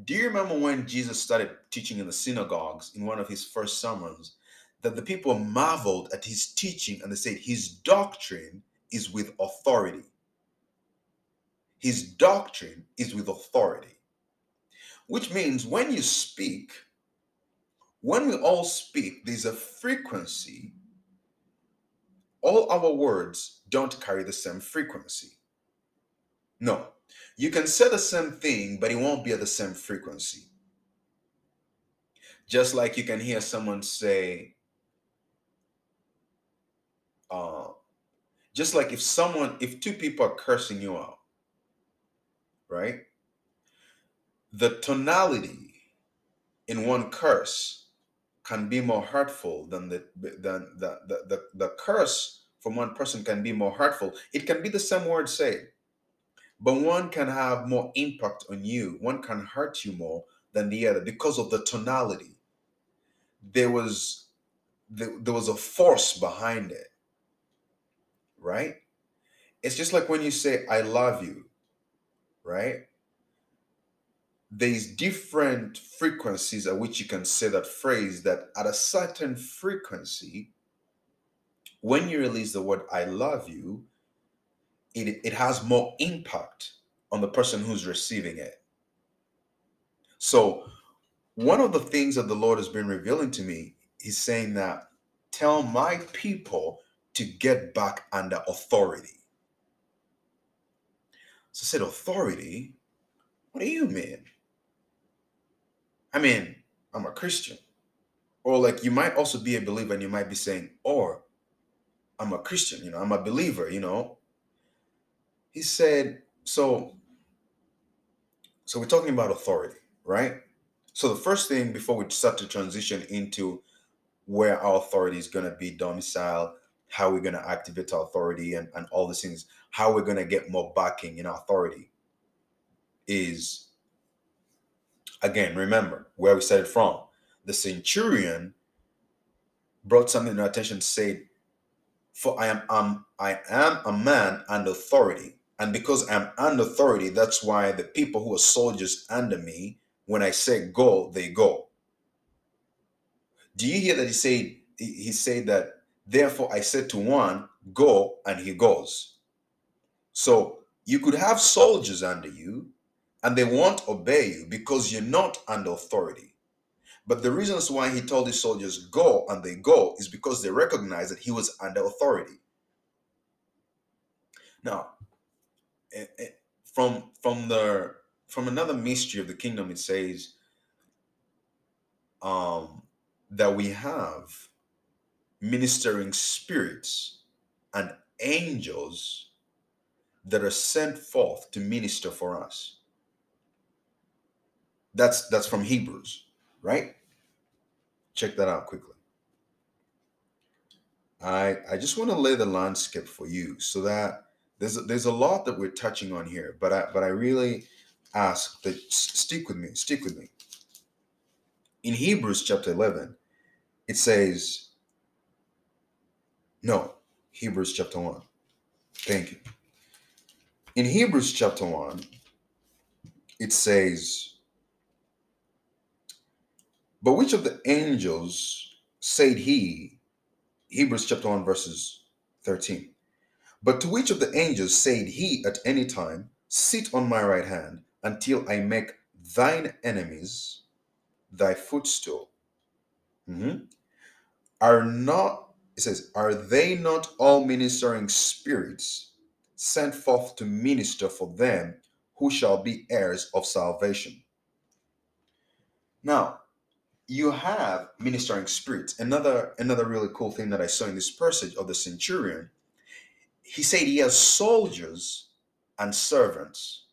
Do you remember when Jesus started teaching in the synagogues in one of his first sermons that the people marveled at his teaching and they said his doctrine is with authority? His doctrine is with authority which means when you speak, when we all speak, there's a frequency. All our words don't carry the same frequency. No, you can say the same thing, but it won't be at the same frequency. Just like you can hear someone say, uh, just like if someone, if two people are cursing you out, right? The tonality in one curse can be more hurtful than the than the, the, the, the curse from one person can be more hurtful. It can be the same word say, but one can have more impact on you. One can hurt you more than the other because of the tonality. There was there, there was a force behind it, right? It's just like when you say "I love you," right? There's different frequencies at which you can say that phrase that at a certain frequency when you release the word i love you it, it has more impact on the person who's receiving it. So one of the things that the lord has been revealing to me is saying that tell my people to get back under authority. So I said authority? What do you mean I mean, I'm a Christian. Or like you might also be a believer and you might be saying, or I'm a Christian, you know, I'm a believer, you know. He said, so so we're talking about authority, right? So the first thing before we start to transition into where our authority is going to be domiciled, how we're going to activate our authority and, and all these things, how we're going to get more backing in authority is again, remember where we started from. The centurion brought something to our attention, said, For I am um, I am a man and authority. And because I'm under authority, that's why the people who are soldiers under me, when I say go, they go. Do you hear that he said he said that therefore I said to one, go, and he goes. So you could have soldiers under you and they won't obey you because you're not under authority. But the reasons why he told his soldiers go and they go is because they recognize that he was under authority. Now, eh, eh, from from the from another mystery of the kingdom, it says um, that we have ministering spirits and angels that are sent forth to minister for us. That's that's from Hebrews, right? Check that out quickly. I I just want to lay the landscape for you so that there's a, there's a lot that we're touching on here, but I but I really ask that stick with me, stick with me. In Hebrews chapter 11, it says, no, Hebrews chapter 1. Thank you. In Hebrews chapter 1, it says, But which of the angels said he, Hebrews chapter 1, verses 13, but to which of the angels said he at any time, Sit on my right hand until I make thine enemies thy footstool? Mm-hmm. Are not, it says, are they not all ministering spirits sent forth to minister for them who shall be heirs of salvation? Now, you have ministering spirits. Another another really cool thing that I saw in this passage of the centurion he said he has soldiers and servants.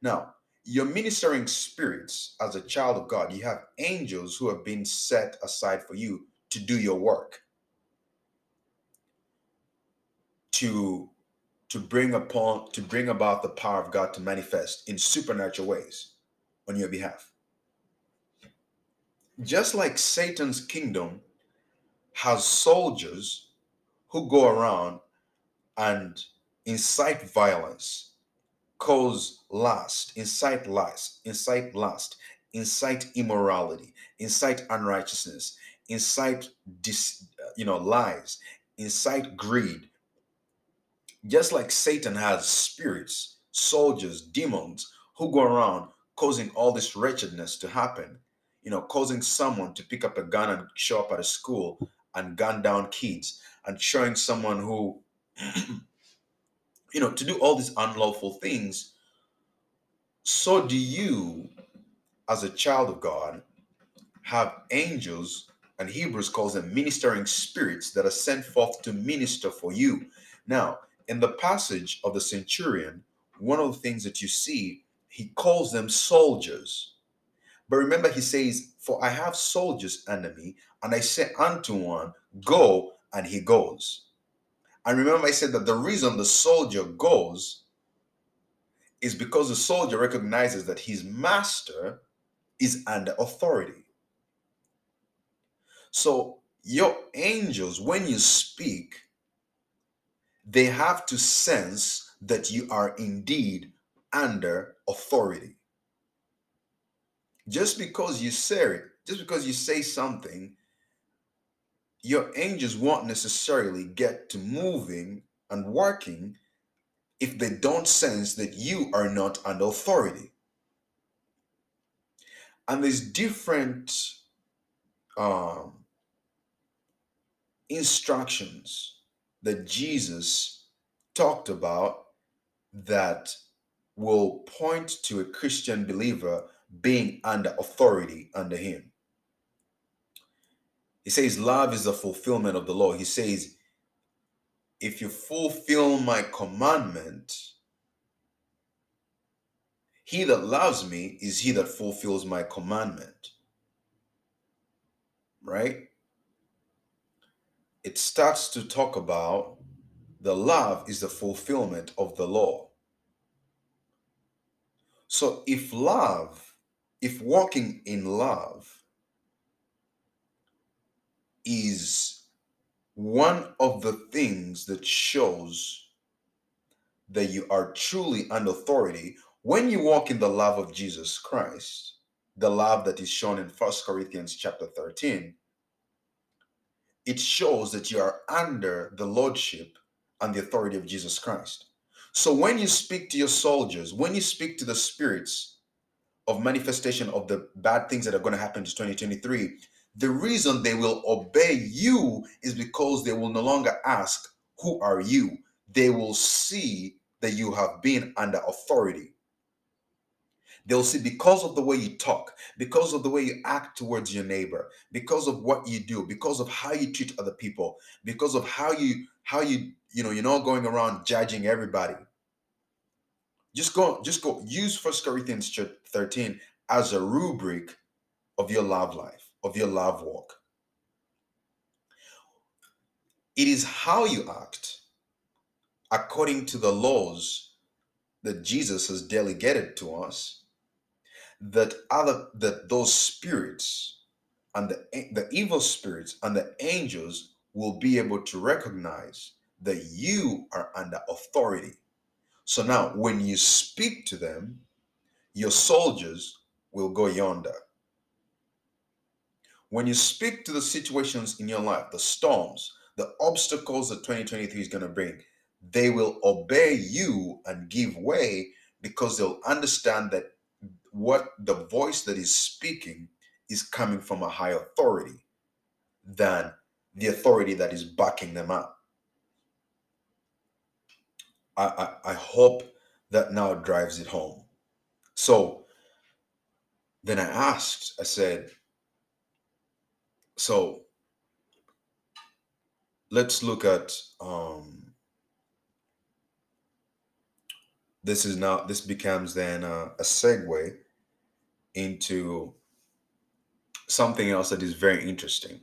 Now, your ministering spirits as a child of God, you have angels who have been set aside for you to do your work. To to bring upon to bring about the power of God to manifest in supernatural ways on your behalf. Just like Satan's kingdom has soldiers who go around and incite violence, cause lust, incite lust, incite lust, incite immorality, incite unrighteousness, incite dis, you know lies, incite greed. Just like Satan has spirits, soldiers, demons who go around causing all this wretchedness to happen, you know, causing someone to pick up a gun and show up at a school and gun down kids, and showing someone who <clears throat> you know, to do all these unlawful things, so do you, as a child of God, have angels, and Hebrews calls them ministering spirits that are sent forth to minister for you. Now, in the passage of the centurion, one of the things that you see, he calls them soldiers. But remember, he says, For I have soldiers under me, and I say unto one, Go, and he goes. And remember, I said that the reason the soldier goes is because the soldier recognizes that his master is under authority. So, your angels, when you speak, they have to sense that you are indeed under authority. Just because you say it, just because you say something your angels won't necessarily get to moving and working if they don't sense that you are not under authority. And there's different um, instructions that Jesus talked about that will point to a Christian believer being under authority under him. He says, Love is the fulfillment of the law. He says, If you fulfill my commandment, He that loves me is he that fulfills my commandment. Right? It starts to talk about the love is the fulfillment of the law. So if love, if walking in love is one of the things that shows that you are truly an authority when you walk in the love of Jesus Christ, the love that is shown in First Corinthians chapter 13, it shows that you are under the lordship and the authority of Jesus Christ. So when you speak to your soldiers, when you speak to the spirits of manifestation of the bad things that are going to happen to 2023, the reason they will obey you is because they will no longer ask, Who are you? They will see that you have been under authority. They'll see because of the way you talk, because of the way you act towards your neighbor, because of what you do, because of how you treat other people, because of how you how you you know you're not going around judging everybody. Just go, just go. Use First Corinthians 13 as a rubric of your love life, of your love walk. It is how you act according to the laws that Jesus has delegated to us that other that those spirits and the, the evil spirits and the angels will be able to recognize that you are under authority. So now when you speak to them, your soldiers will go yonder. When you speak to the situations in your life, the storms, the obstacles that 2023 is going to bring, they will obey you and give way because they'll understand that what the voice that is speaking is coming from a high authority than the authority that is backing them up. I, I, I hope that now drives it home. So then I asked, I said, so let's look at um, this is now this becomes then a, a segue into something else that is very interesting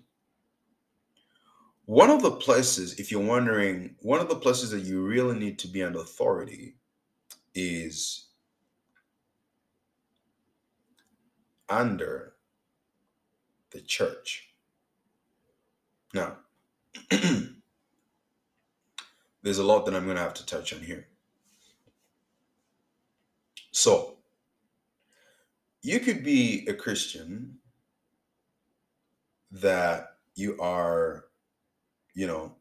one of the places if you're wondering one of the places that you really need to be an authority is under the church. Now <clears throat> there's a lot that i'm going to have to touch on here. So, you could be a Christian that you are, you know,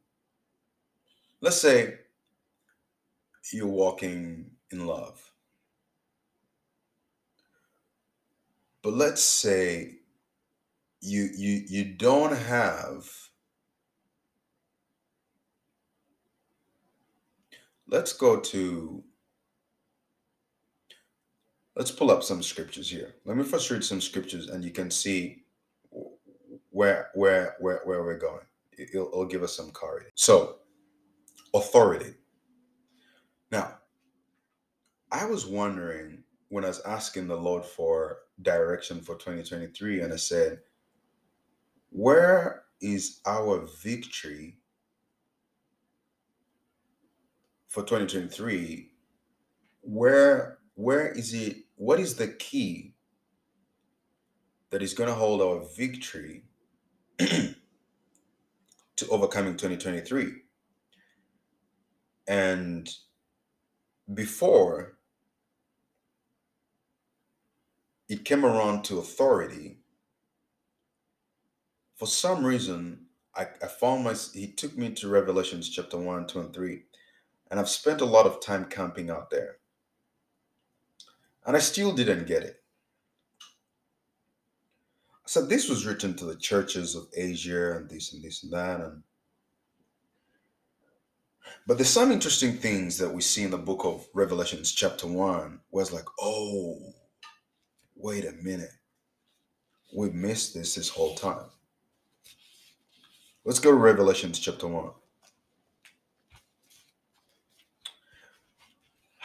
let's say you're walking in love. But let's say you you you don't have let's go to Let's pull up some scriptures here. Let me first read some scriptures, and you can see where where where where we're going. It'll, it'll give us some clarity. So, authority. Now, I was wondering when I was asking the Lord for direction for 2023, and I said, Where is our victory for 2023? Where where is it what is the key that is going to hold our victory <clears throat> to overcoming 2023 and before it came around to authority. For some reason I, I found my he took me to revelations chapter 1 2 and 3 and i've spent a lot of time camping out there. And I still didn't get it. So this was written to the churches of Asia and this and this and that. And but there's some interesting things that we see in the book of Revelations, chapter one, where it's like, oh, wait a minute. We missed this this whole time. Let's go to Revelations chapter 1.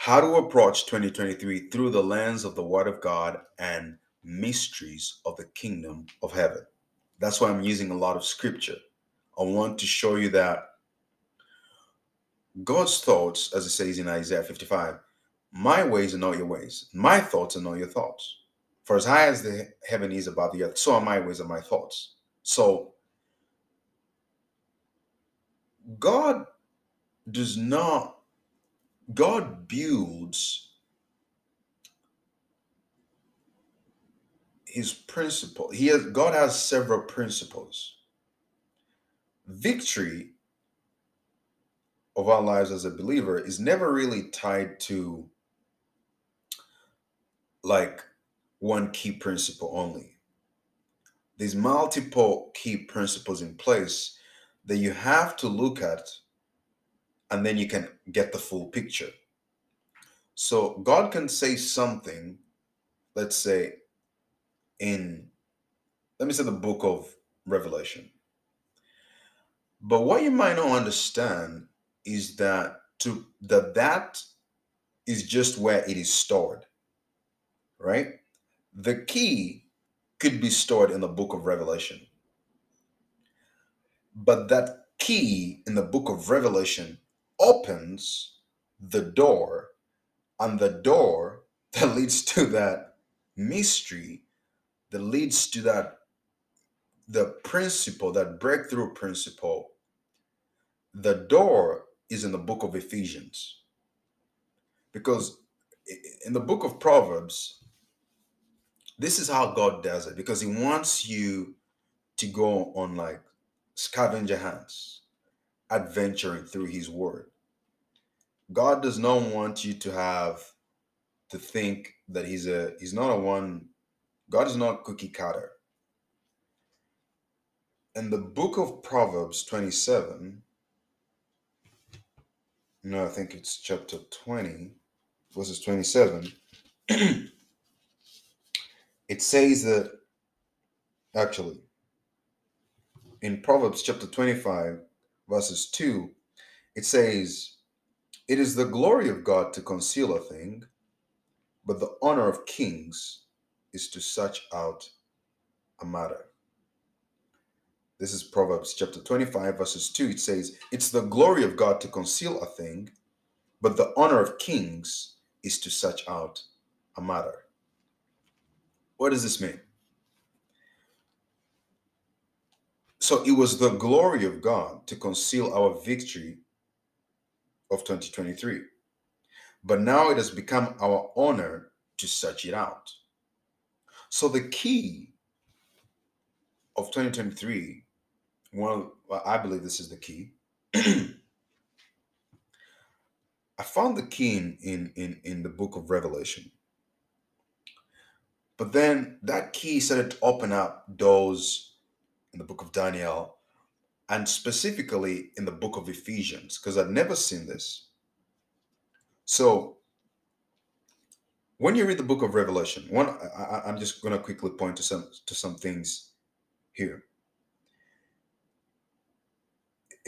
how to approach 2023 through the lens of the Word of God and mysteries of the kingdom of heaven. That's why I'm using a lot of scripture. I want to show you that God's thoughts, as it says in Isaiah 55, my ways are not your ways, my thoughts are not your thoughts. For as high as the heaven is above the earth, so are my ways and my thoughts. So God does not, God builds his principle. He has God has several principles. Victory of our lives as a believer is never really tied to like one key principle only. There's multiple key principles in place that you have to look at, and then you can get the full picture. So God can say something, let's say, in let me say the book of Revelation. But what you might not understand is that to that that is just where it is stored right the key could be stored in the book of revelation but that key in the book of revelation opens the door and the door <laughs> that leads to that mystery that leads to that the principle that breakthrough principle the door is in the book of Ephesians. Because in the book of Proverbs, this is how God does it because He wants you to go on like scavenger hunts, adventuring through His Word. God does not want you to have to think that He's a He's not a one. God is not cookie cutter. In the book of Proverbs 27, no, I think it's chapter 20, verses 27. <clears throat> it says that, actually, in Proverbs chapter 25, verses 2, it says, It is the glory of God to conceal a thing, but the honor of kings is to search out a matter. This is Proverbs chapter 25, verses 2. It says, It's the glory of God to conceal a thing, but the honor of kings is to search out a matter. What does this mean? So it was the glory of God to conceal our victory of 2023. But now it has become our honor to search it out. So the key of 2023 one well, I believe this is the key. <clears throat> I found the key in, in in in the book of Revelation. But then that key started to open up doors in the book of Daniel and specifically in the book of Ephesians because I'd never seen this. So when you read the book of Revelation, one I, I'm just going to quickly point to some to some things here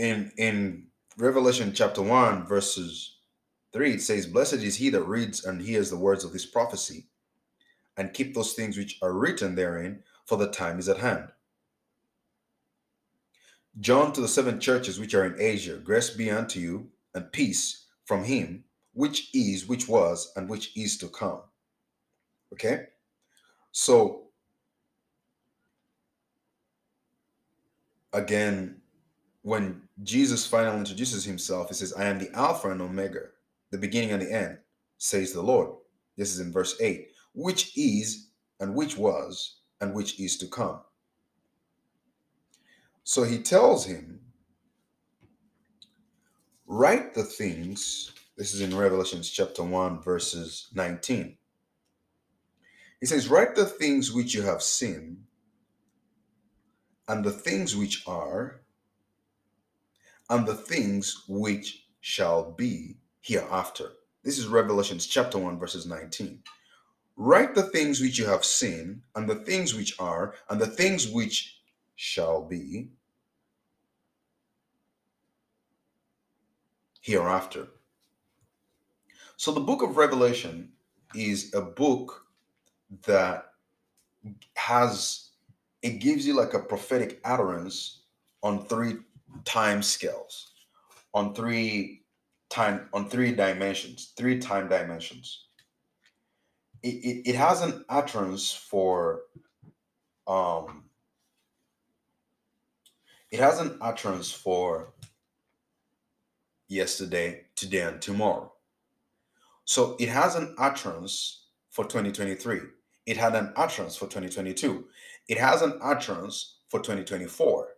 in in Revelation chapter 1, verses 3, it says, Blessed is he that reads and hears the words of this prophecy, and keep those things which are written therein, for the time is at hand. John to the seven churches which are in Asia, grace be unto you, and peace from him, which is, which was, and which is to come. Okay? So, again, when Jesus finally introduces himself, he says, I am the Alpha and Omega, the beginning and the end, says the Lord. This is in verse 8, which is, and which was, and which is to come. So he tells him, Write the things, this is in Revelations chapter 1, verses 19. He says, Write the things which you have seen, and the things which are, and the things which shall be hereafter. This is Revelations chapter 1, verses 19. Write the things which you have seen, and the things which are, and the things which shall be hereafter. So the book of Revelation is a book that has it gives you like a prophetic utterance on three time scales, on three time on three dimensions, three time dimensions. It, it, it has an utterance for um it has an utterance for yesterday, today, and tomorrow. So it has an utterance for 2023. It had an utterance for 2022. It has an utterance for 2024.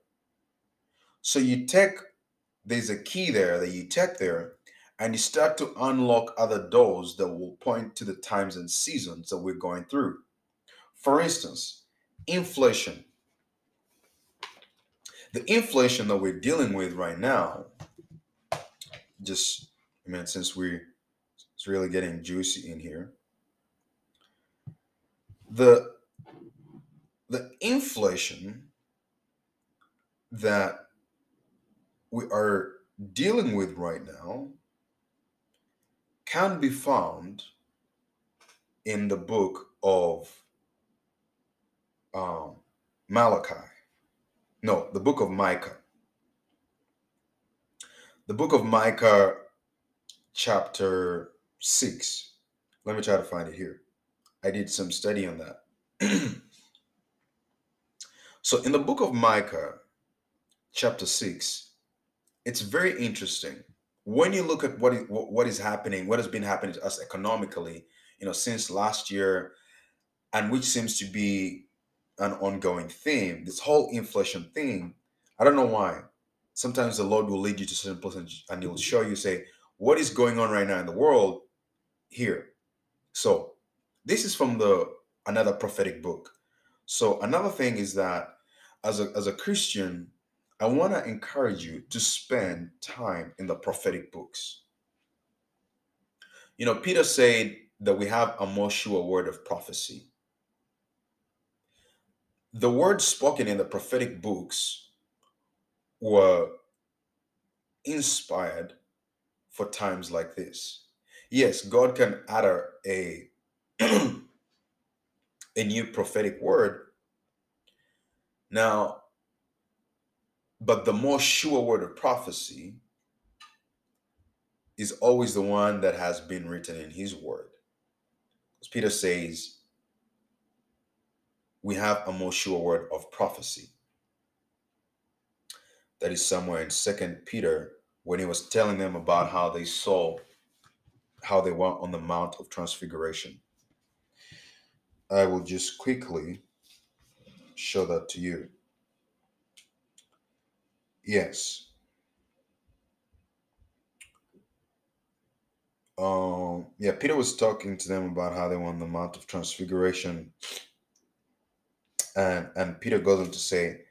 So you take, there's a key there that you take there, and you start to unlock other doors that will point to the times and seasons that we're going through. For instance, inflation. The inflation that we're dealing with right now, just, I mean, since we it's really getting juicy in here. The the inflation that we are dealing with right now can be found in the book of um, Malachi. No, the book of Micah. The book of Micah, chapter 6. Let me try to find it here. I did some study on that. <clears throat> so, in the book of Micah, chapter 6, it's very interesting. When you look at what is, what is happening, what has been happening to us economically, you know, since last year, and which seems to be an ongoing theme, this whole inflation thing, I don't know why. Sometimes the Lord will lead you to certain places and He'll show you, say, what is going on right now in the world here. So this is from the another prophetic book. So another thing is that as a, as a Christian, I want to encourage you to spend time in the prophetic books. You know, Peter said that we have a more sure word of prophecy. The words spoken in the prophetic books were inspired for times like this. Yes, God can utter a <clears throat> a new prophetic word. Now, but the more sure word of prophecy is always the one that has been written in his word. As Peter says, we have a more sure word of prophecy. That is somewhere in Second Peter when he was telling them about how they saw how they were on the Mount of Transfiguration. I will just quickly show that to you. Yes. Um, yeah, Peter was talking to them about how they were on the Mount of Transfiguration. And and Peter goes on to say,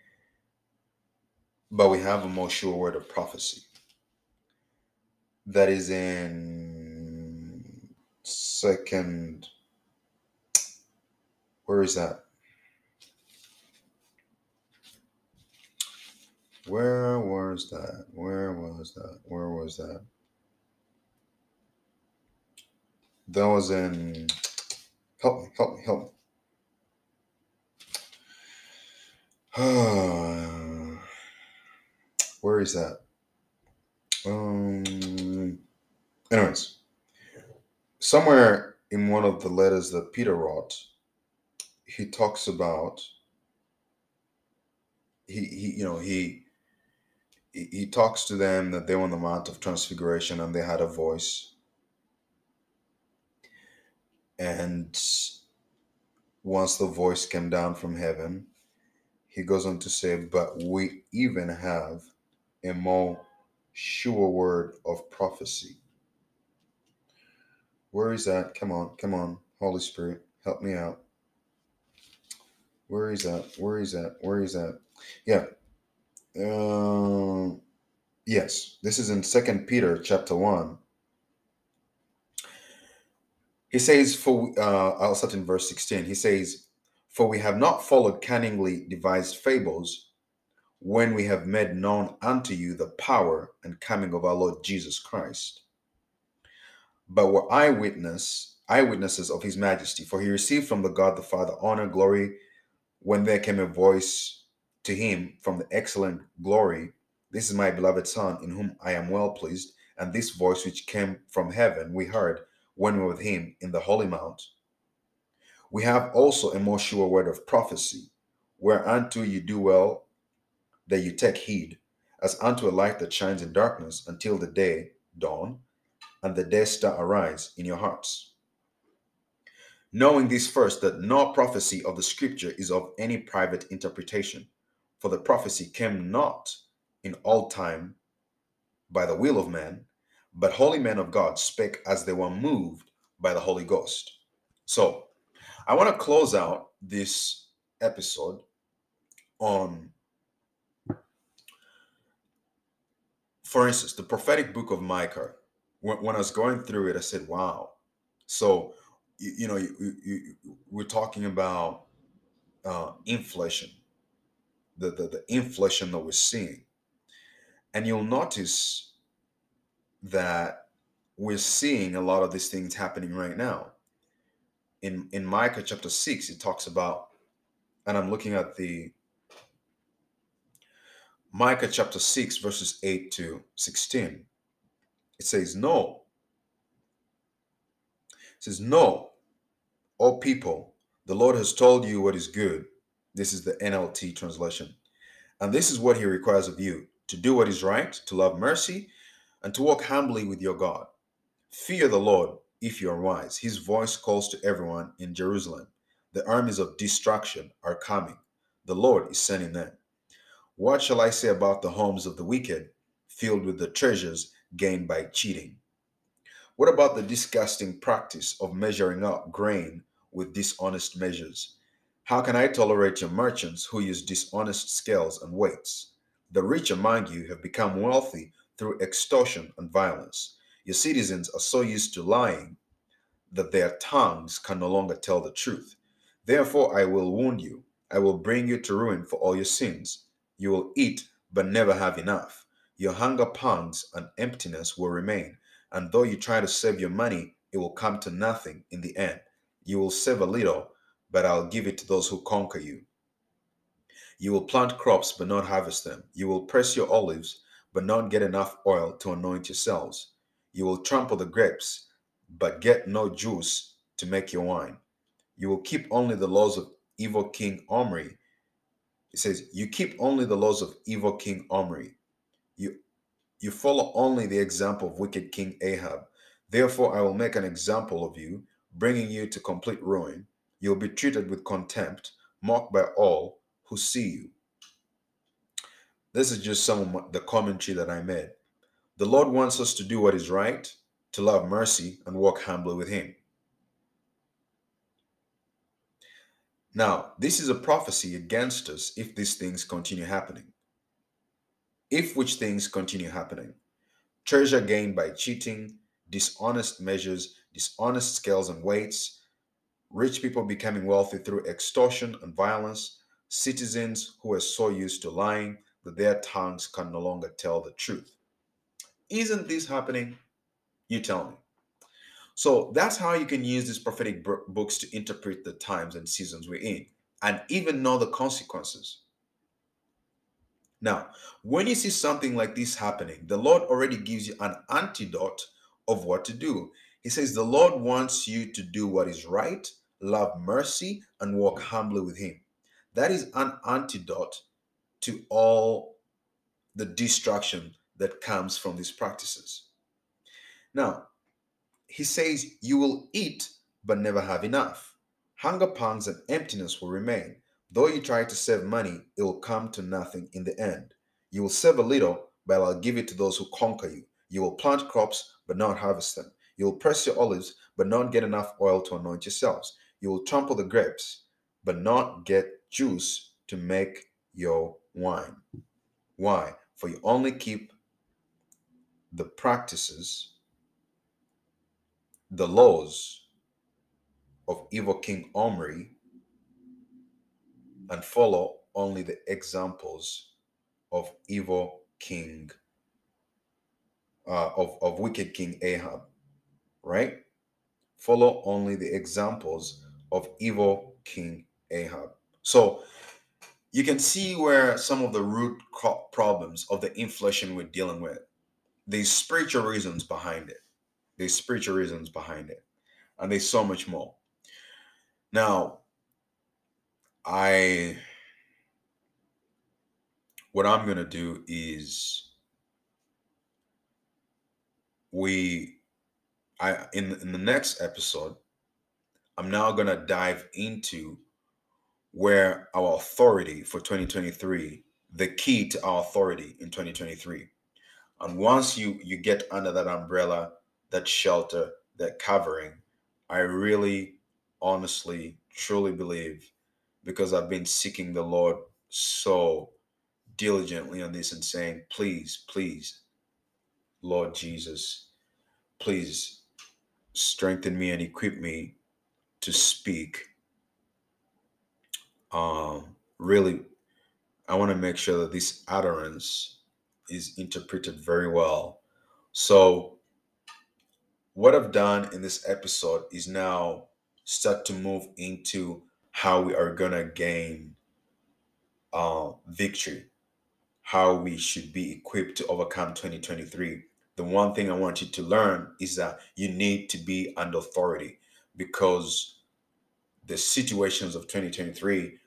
but we have a more sure word of prophecy. That is in second where is that? Where was that? Where was that? Where was that? That was in. Help me, help me, help me. <sighs> Where is that? Um. Anyways, somewhere in one of the letters that Peter wrote, he talks about he, he you know he he talks to them that they were on the mount of transfiguration and they had a voice. And once the voice came down from heaven he goes on to say but we even have a more sure word of prophecy where is that come on come on holy spirit help me out where is that? Where is that? Where is that? Yeah. Um, yes, this is in Second Peter chapter one. He says, "For uh, I'll start in verse sixteen. He says, "For we have not followed cunningly devised fables, when we have made known unto you the power and coming of our Lord Jesus Christ, but were eyewitness, eyewitnesses of his majesty. For he received from the God the Father honor, glory, when there came a voice to him from the excellent glory, This is my beloved Son, in whom I am well pleased. And this voice which came from heaven we heard when we were with him in the holy mount. We have also a more sure word of prophecy, whereunto you do well that you take heed, as unto a light that shines in darkness until the day dawn and the day star arise in your hearts. Knowing this first, that no prophecy of the scripture is of any private interpretation, for the prophecy came not in all time by the will of man, but holy men of God spake as they were moved by the Holy Ghost. So, I want to close out this episode on, for instance, the prophetic book of Micah. When, when I was going through it, I said, wow. So, you, you know, you, you, we're talking about uh, inflation, the, the, the inflation that we're seeing. And you'll notice that we're seeing a lot of these things happening right now. In in Micah chapter 6, it talks about, and I'm looking at the Micah chapter 6, verses 8 to 16. It says, No. It says, No, O people, the Lord has told you what is good. This is the NLT translation. And this is what he requires of you to do what is right, to love mercy, and to walk humbly with your God. Fear the Lord if you are wise. His voice calls to everyone in Jerusalem. The armies of destruction are coming. The Lord is sending them. What shall I say about the homes of the wicked, filled with the treasures gained by cheating? What about the disgusting practice of measuring up grain with dishonest measures? How can I tolerate your merchants who use dishonest scales and weights? The rich among you have become wealthy through extortion and violence. Your citizens are so used to lying that their tongues can no longer tell the truth. Therefore, I will wound you. I will bring you to ruin for all your sins. You will eat, but never have enough. Your hunger pangs and emptiness will remain. And though you try to save your money, it will come to nothing in the end. You will save a little, but I'll give it to those who conquer you. You will plant crops but not harvest them. You will press your olives but not get enough oil to anoint yourselves. You will trample the grapes but get no juice to make your wine. You will keep only the laws of evil King Omri. It says, You keep only the laws of evil King Omri. You, follow only the example of wicked King Ahab. Therefore, I will make an example of you, bringing you to complete ruin. You'll be treated with contempt, mocked by all who see you. This is just some of the commentary that I made. The Lord wants us to do what is right, to love mercy, and walk humbly with Him. Now, this is a prophecy against us if these things continue happening. If which things continue happening treasure gained by cheating, dishonest measures, dishonest scales and weights, rich people becoming wealthy through extortion and violence, citizens who are so used to lying that their tongues can no longer tell the truth. Isn't this happening? You tell me. So that's how you can use these prophetic books to interpret the times and seasons we're in and even know the consequences. Now, when you see something like this happening, the Lord already gives you an antidote of what to do. He says, The Lord wants you to do what is right, love mercy, and walk humbly with Him. That is an antidote to all the destruction that comes from these practices. Now, he says, You will eat, but never have enough. Hunger pangs and emptiness will remain. Though you try to save money, it will come to nothing in the end. You will save a little, but I'll give it to those who conquer you. You will plant crops, but not harvest them. You will press your olives, but not get enough oil to anoint yourselves. You will trample the grapes, but not get juice to make your wine. Why? For you only keep the practices, the laws of evil King Omri, and follow only the examples of evil King, uh, of, of wicked King Ahab. right? Follow only the examples of evil King Ahab. So you can see where some of the root problems of the inflation we're dealing with. There's spiritual reasons behind it. There's spiritual reasons behind it. And there's so much more. Now, I what I'm gonna do is we I in in the next episode, I'm now gonna dive into where our authority for 2023, the key to our authority in 2023. And once you you get under that umbrella, that shelter, that covering, I really honestly truly believe because I've been seeking the Lord so diligently on this and saying, please, please, Lord Jesus, please strengthen me and equip me to speak. Um, really, I want to make sure that this utterance is interpreted very well. So, what I've done in this episode is now start to move into how we are going to gain uh, victory, how we should be equipped to overcome 2023. The one thing I want you to learn is that you need to be under authority because the situations of 2023,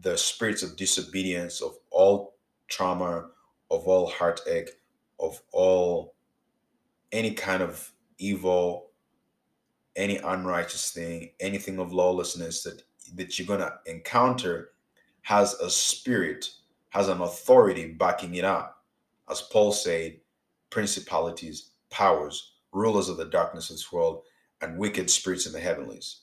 the spirits of disobedience, of all trauma, of all heartache, of all any kind of evil, any unrighteous thing, anything of lawlessness that that you're gonna encounter has a spirit, has an authority backing it up. As Paul said, principalities, powers, rulers of the darkness of this world, and wicked spirits in the heavenlies.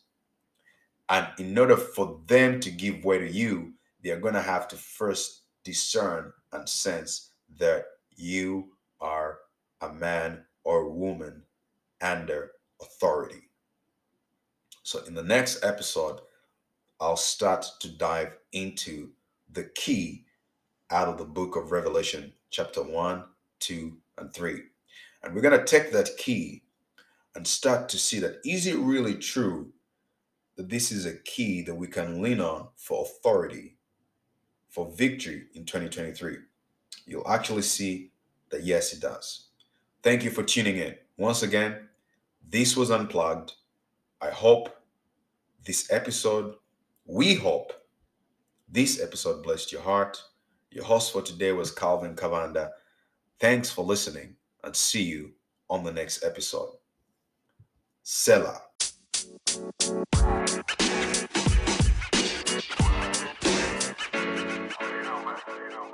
And in order for them to give way to you, they are going to have to first discern and sense that you are a man or woman under authority. So, in the next episode, I'll start to dive into the key out of the book of Revelation, chapter 1, 2, and 3. And we're going to take that key and start to see that is it really true that this is a key that we can lean on for authority, for victory in 2023? You'll actually see that yes, it does. Thank you for tuning in. Once again, this was Unplugged. I hope this episode, we hope this episode blessed your heart. Your host for today was Calvin Cavanda. Thanks for listening and see you on the next episode. Selah. you know.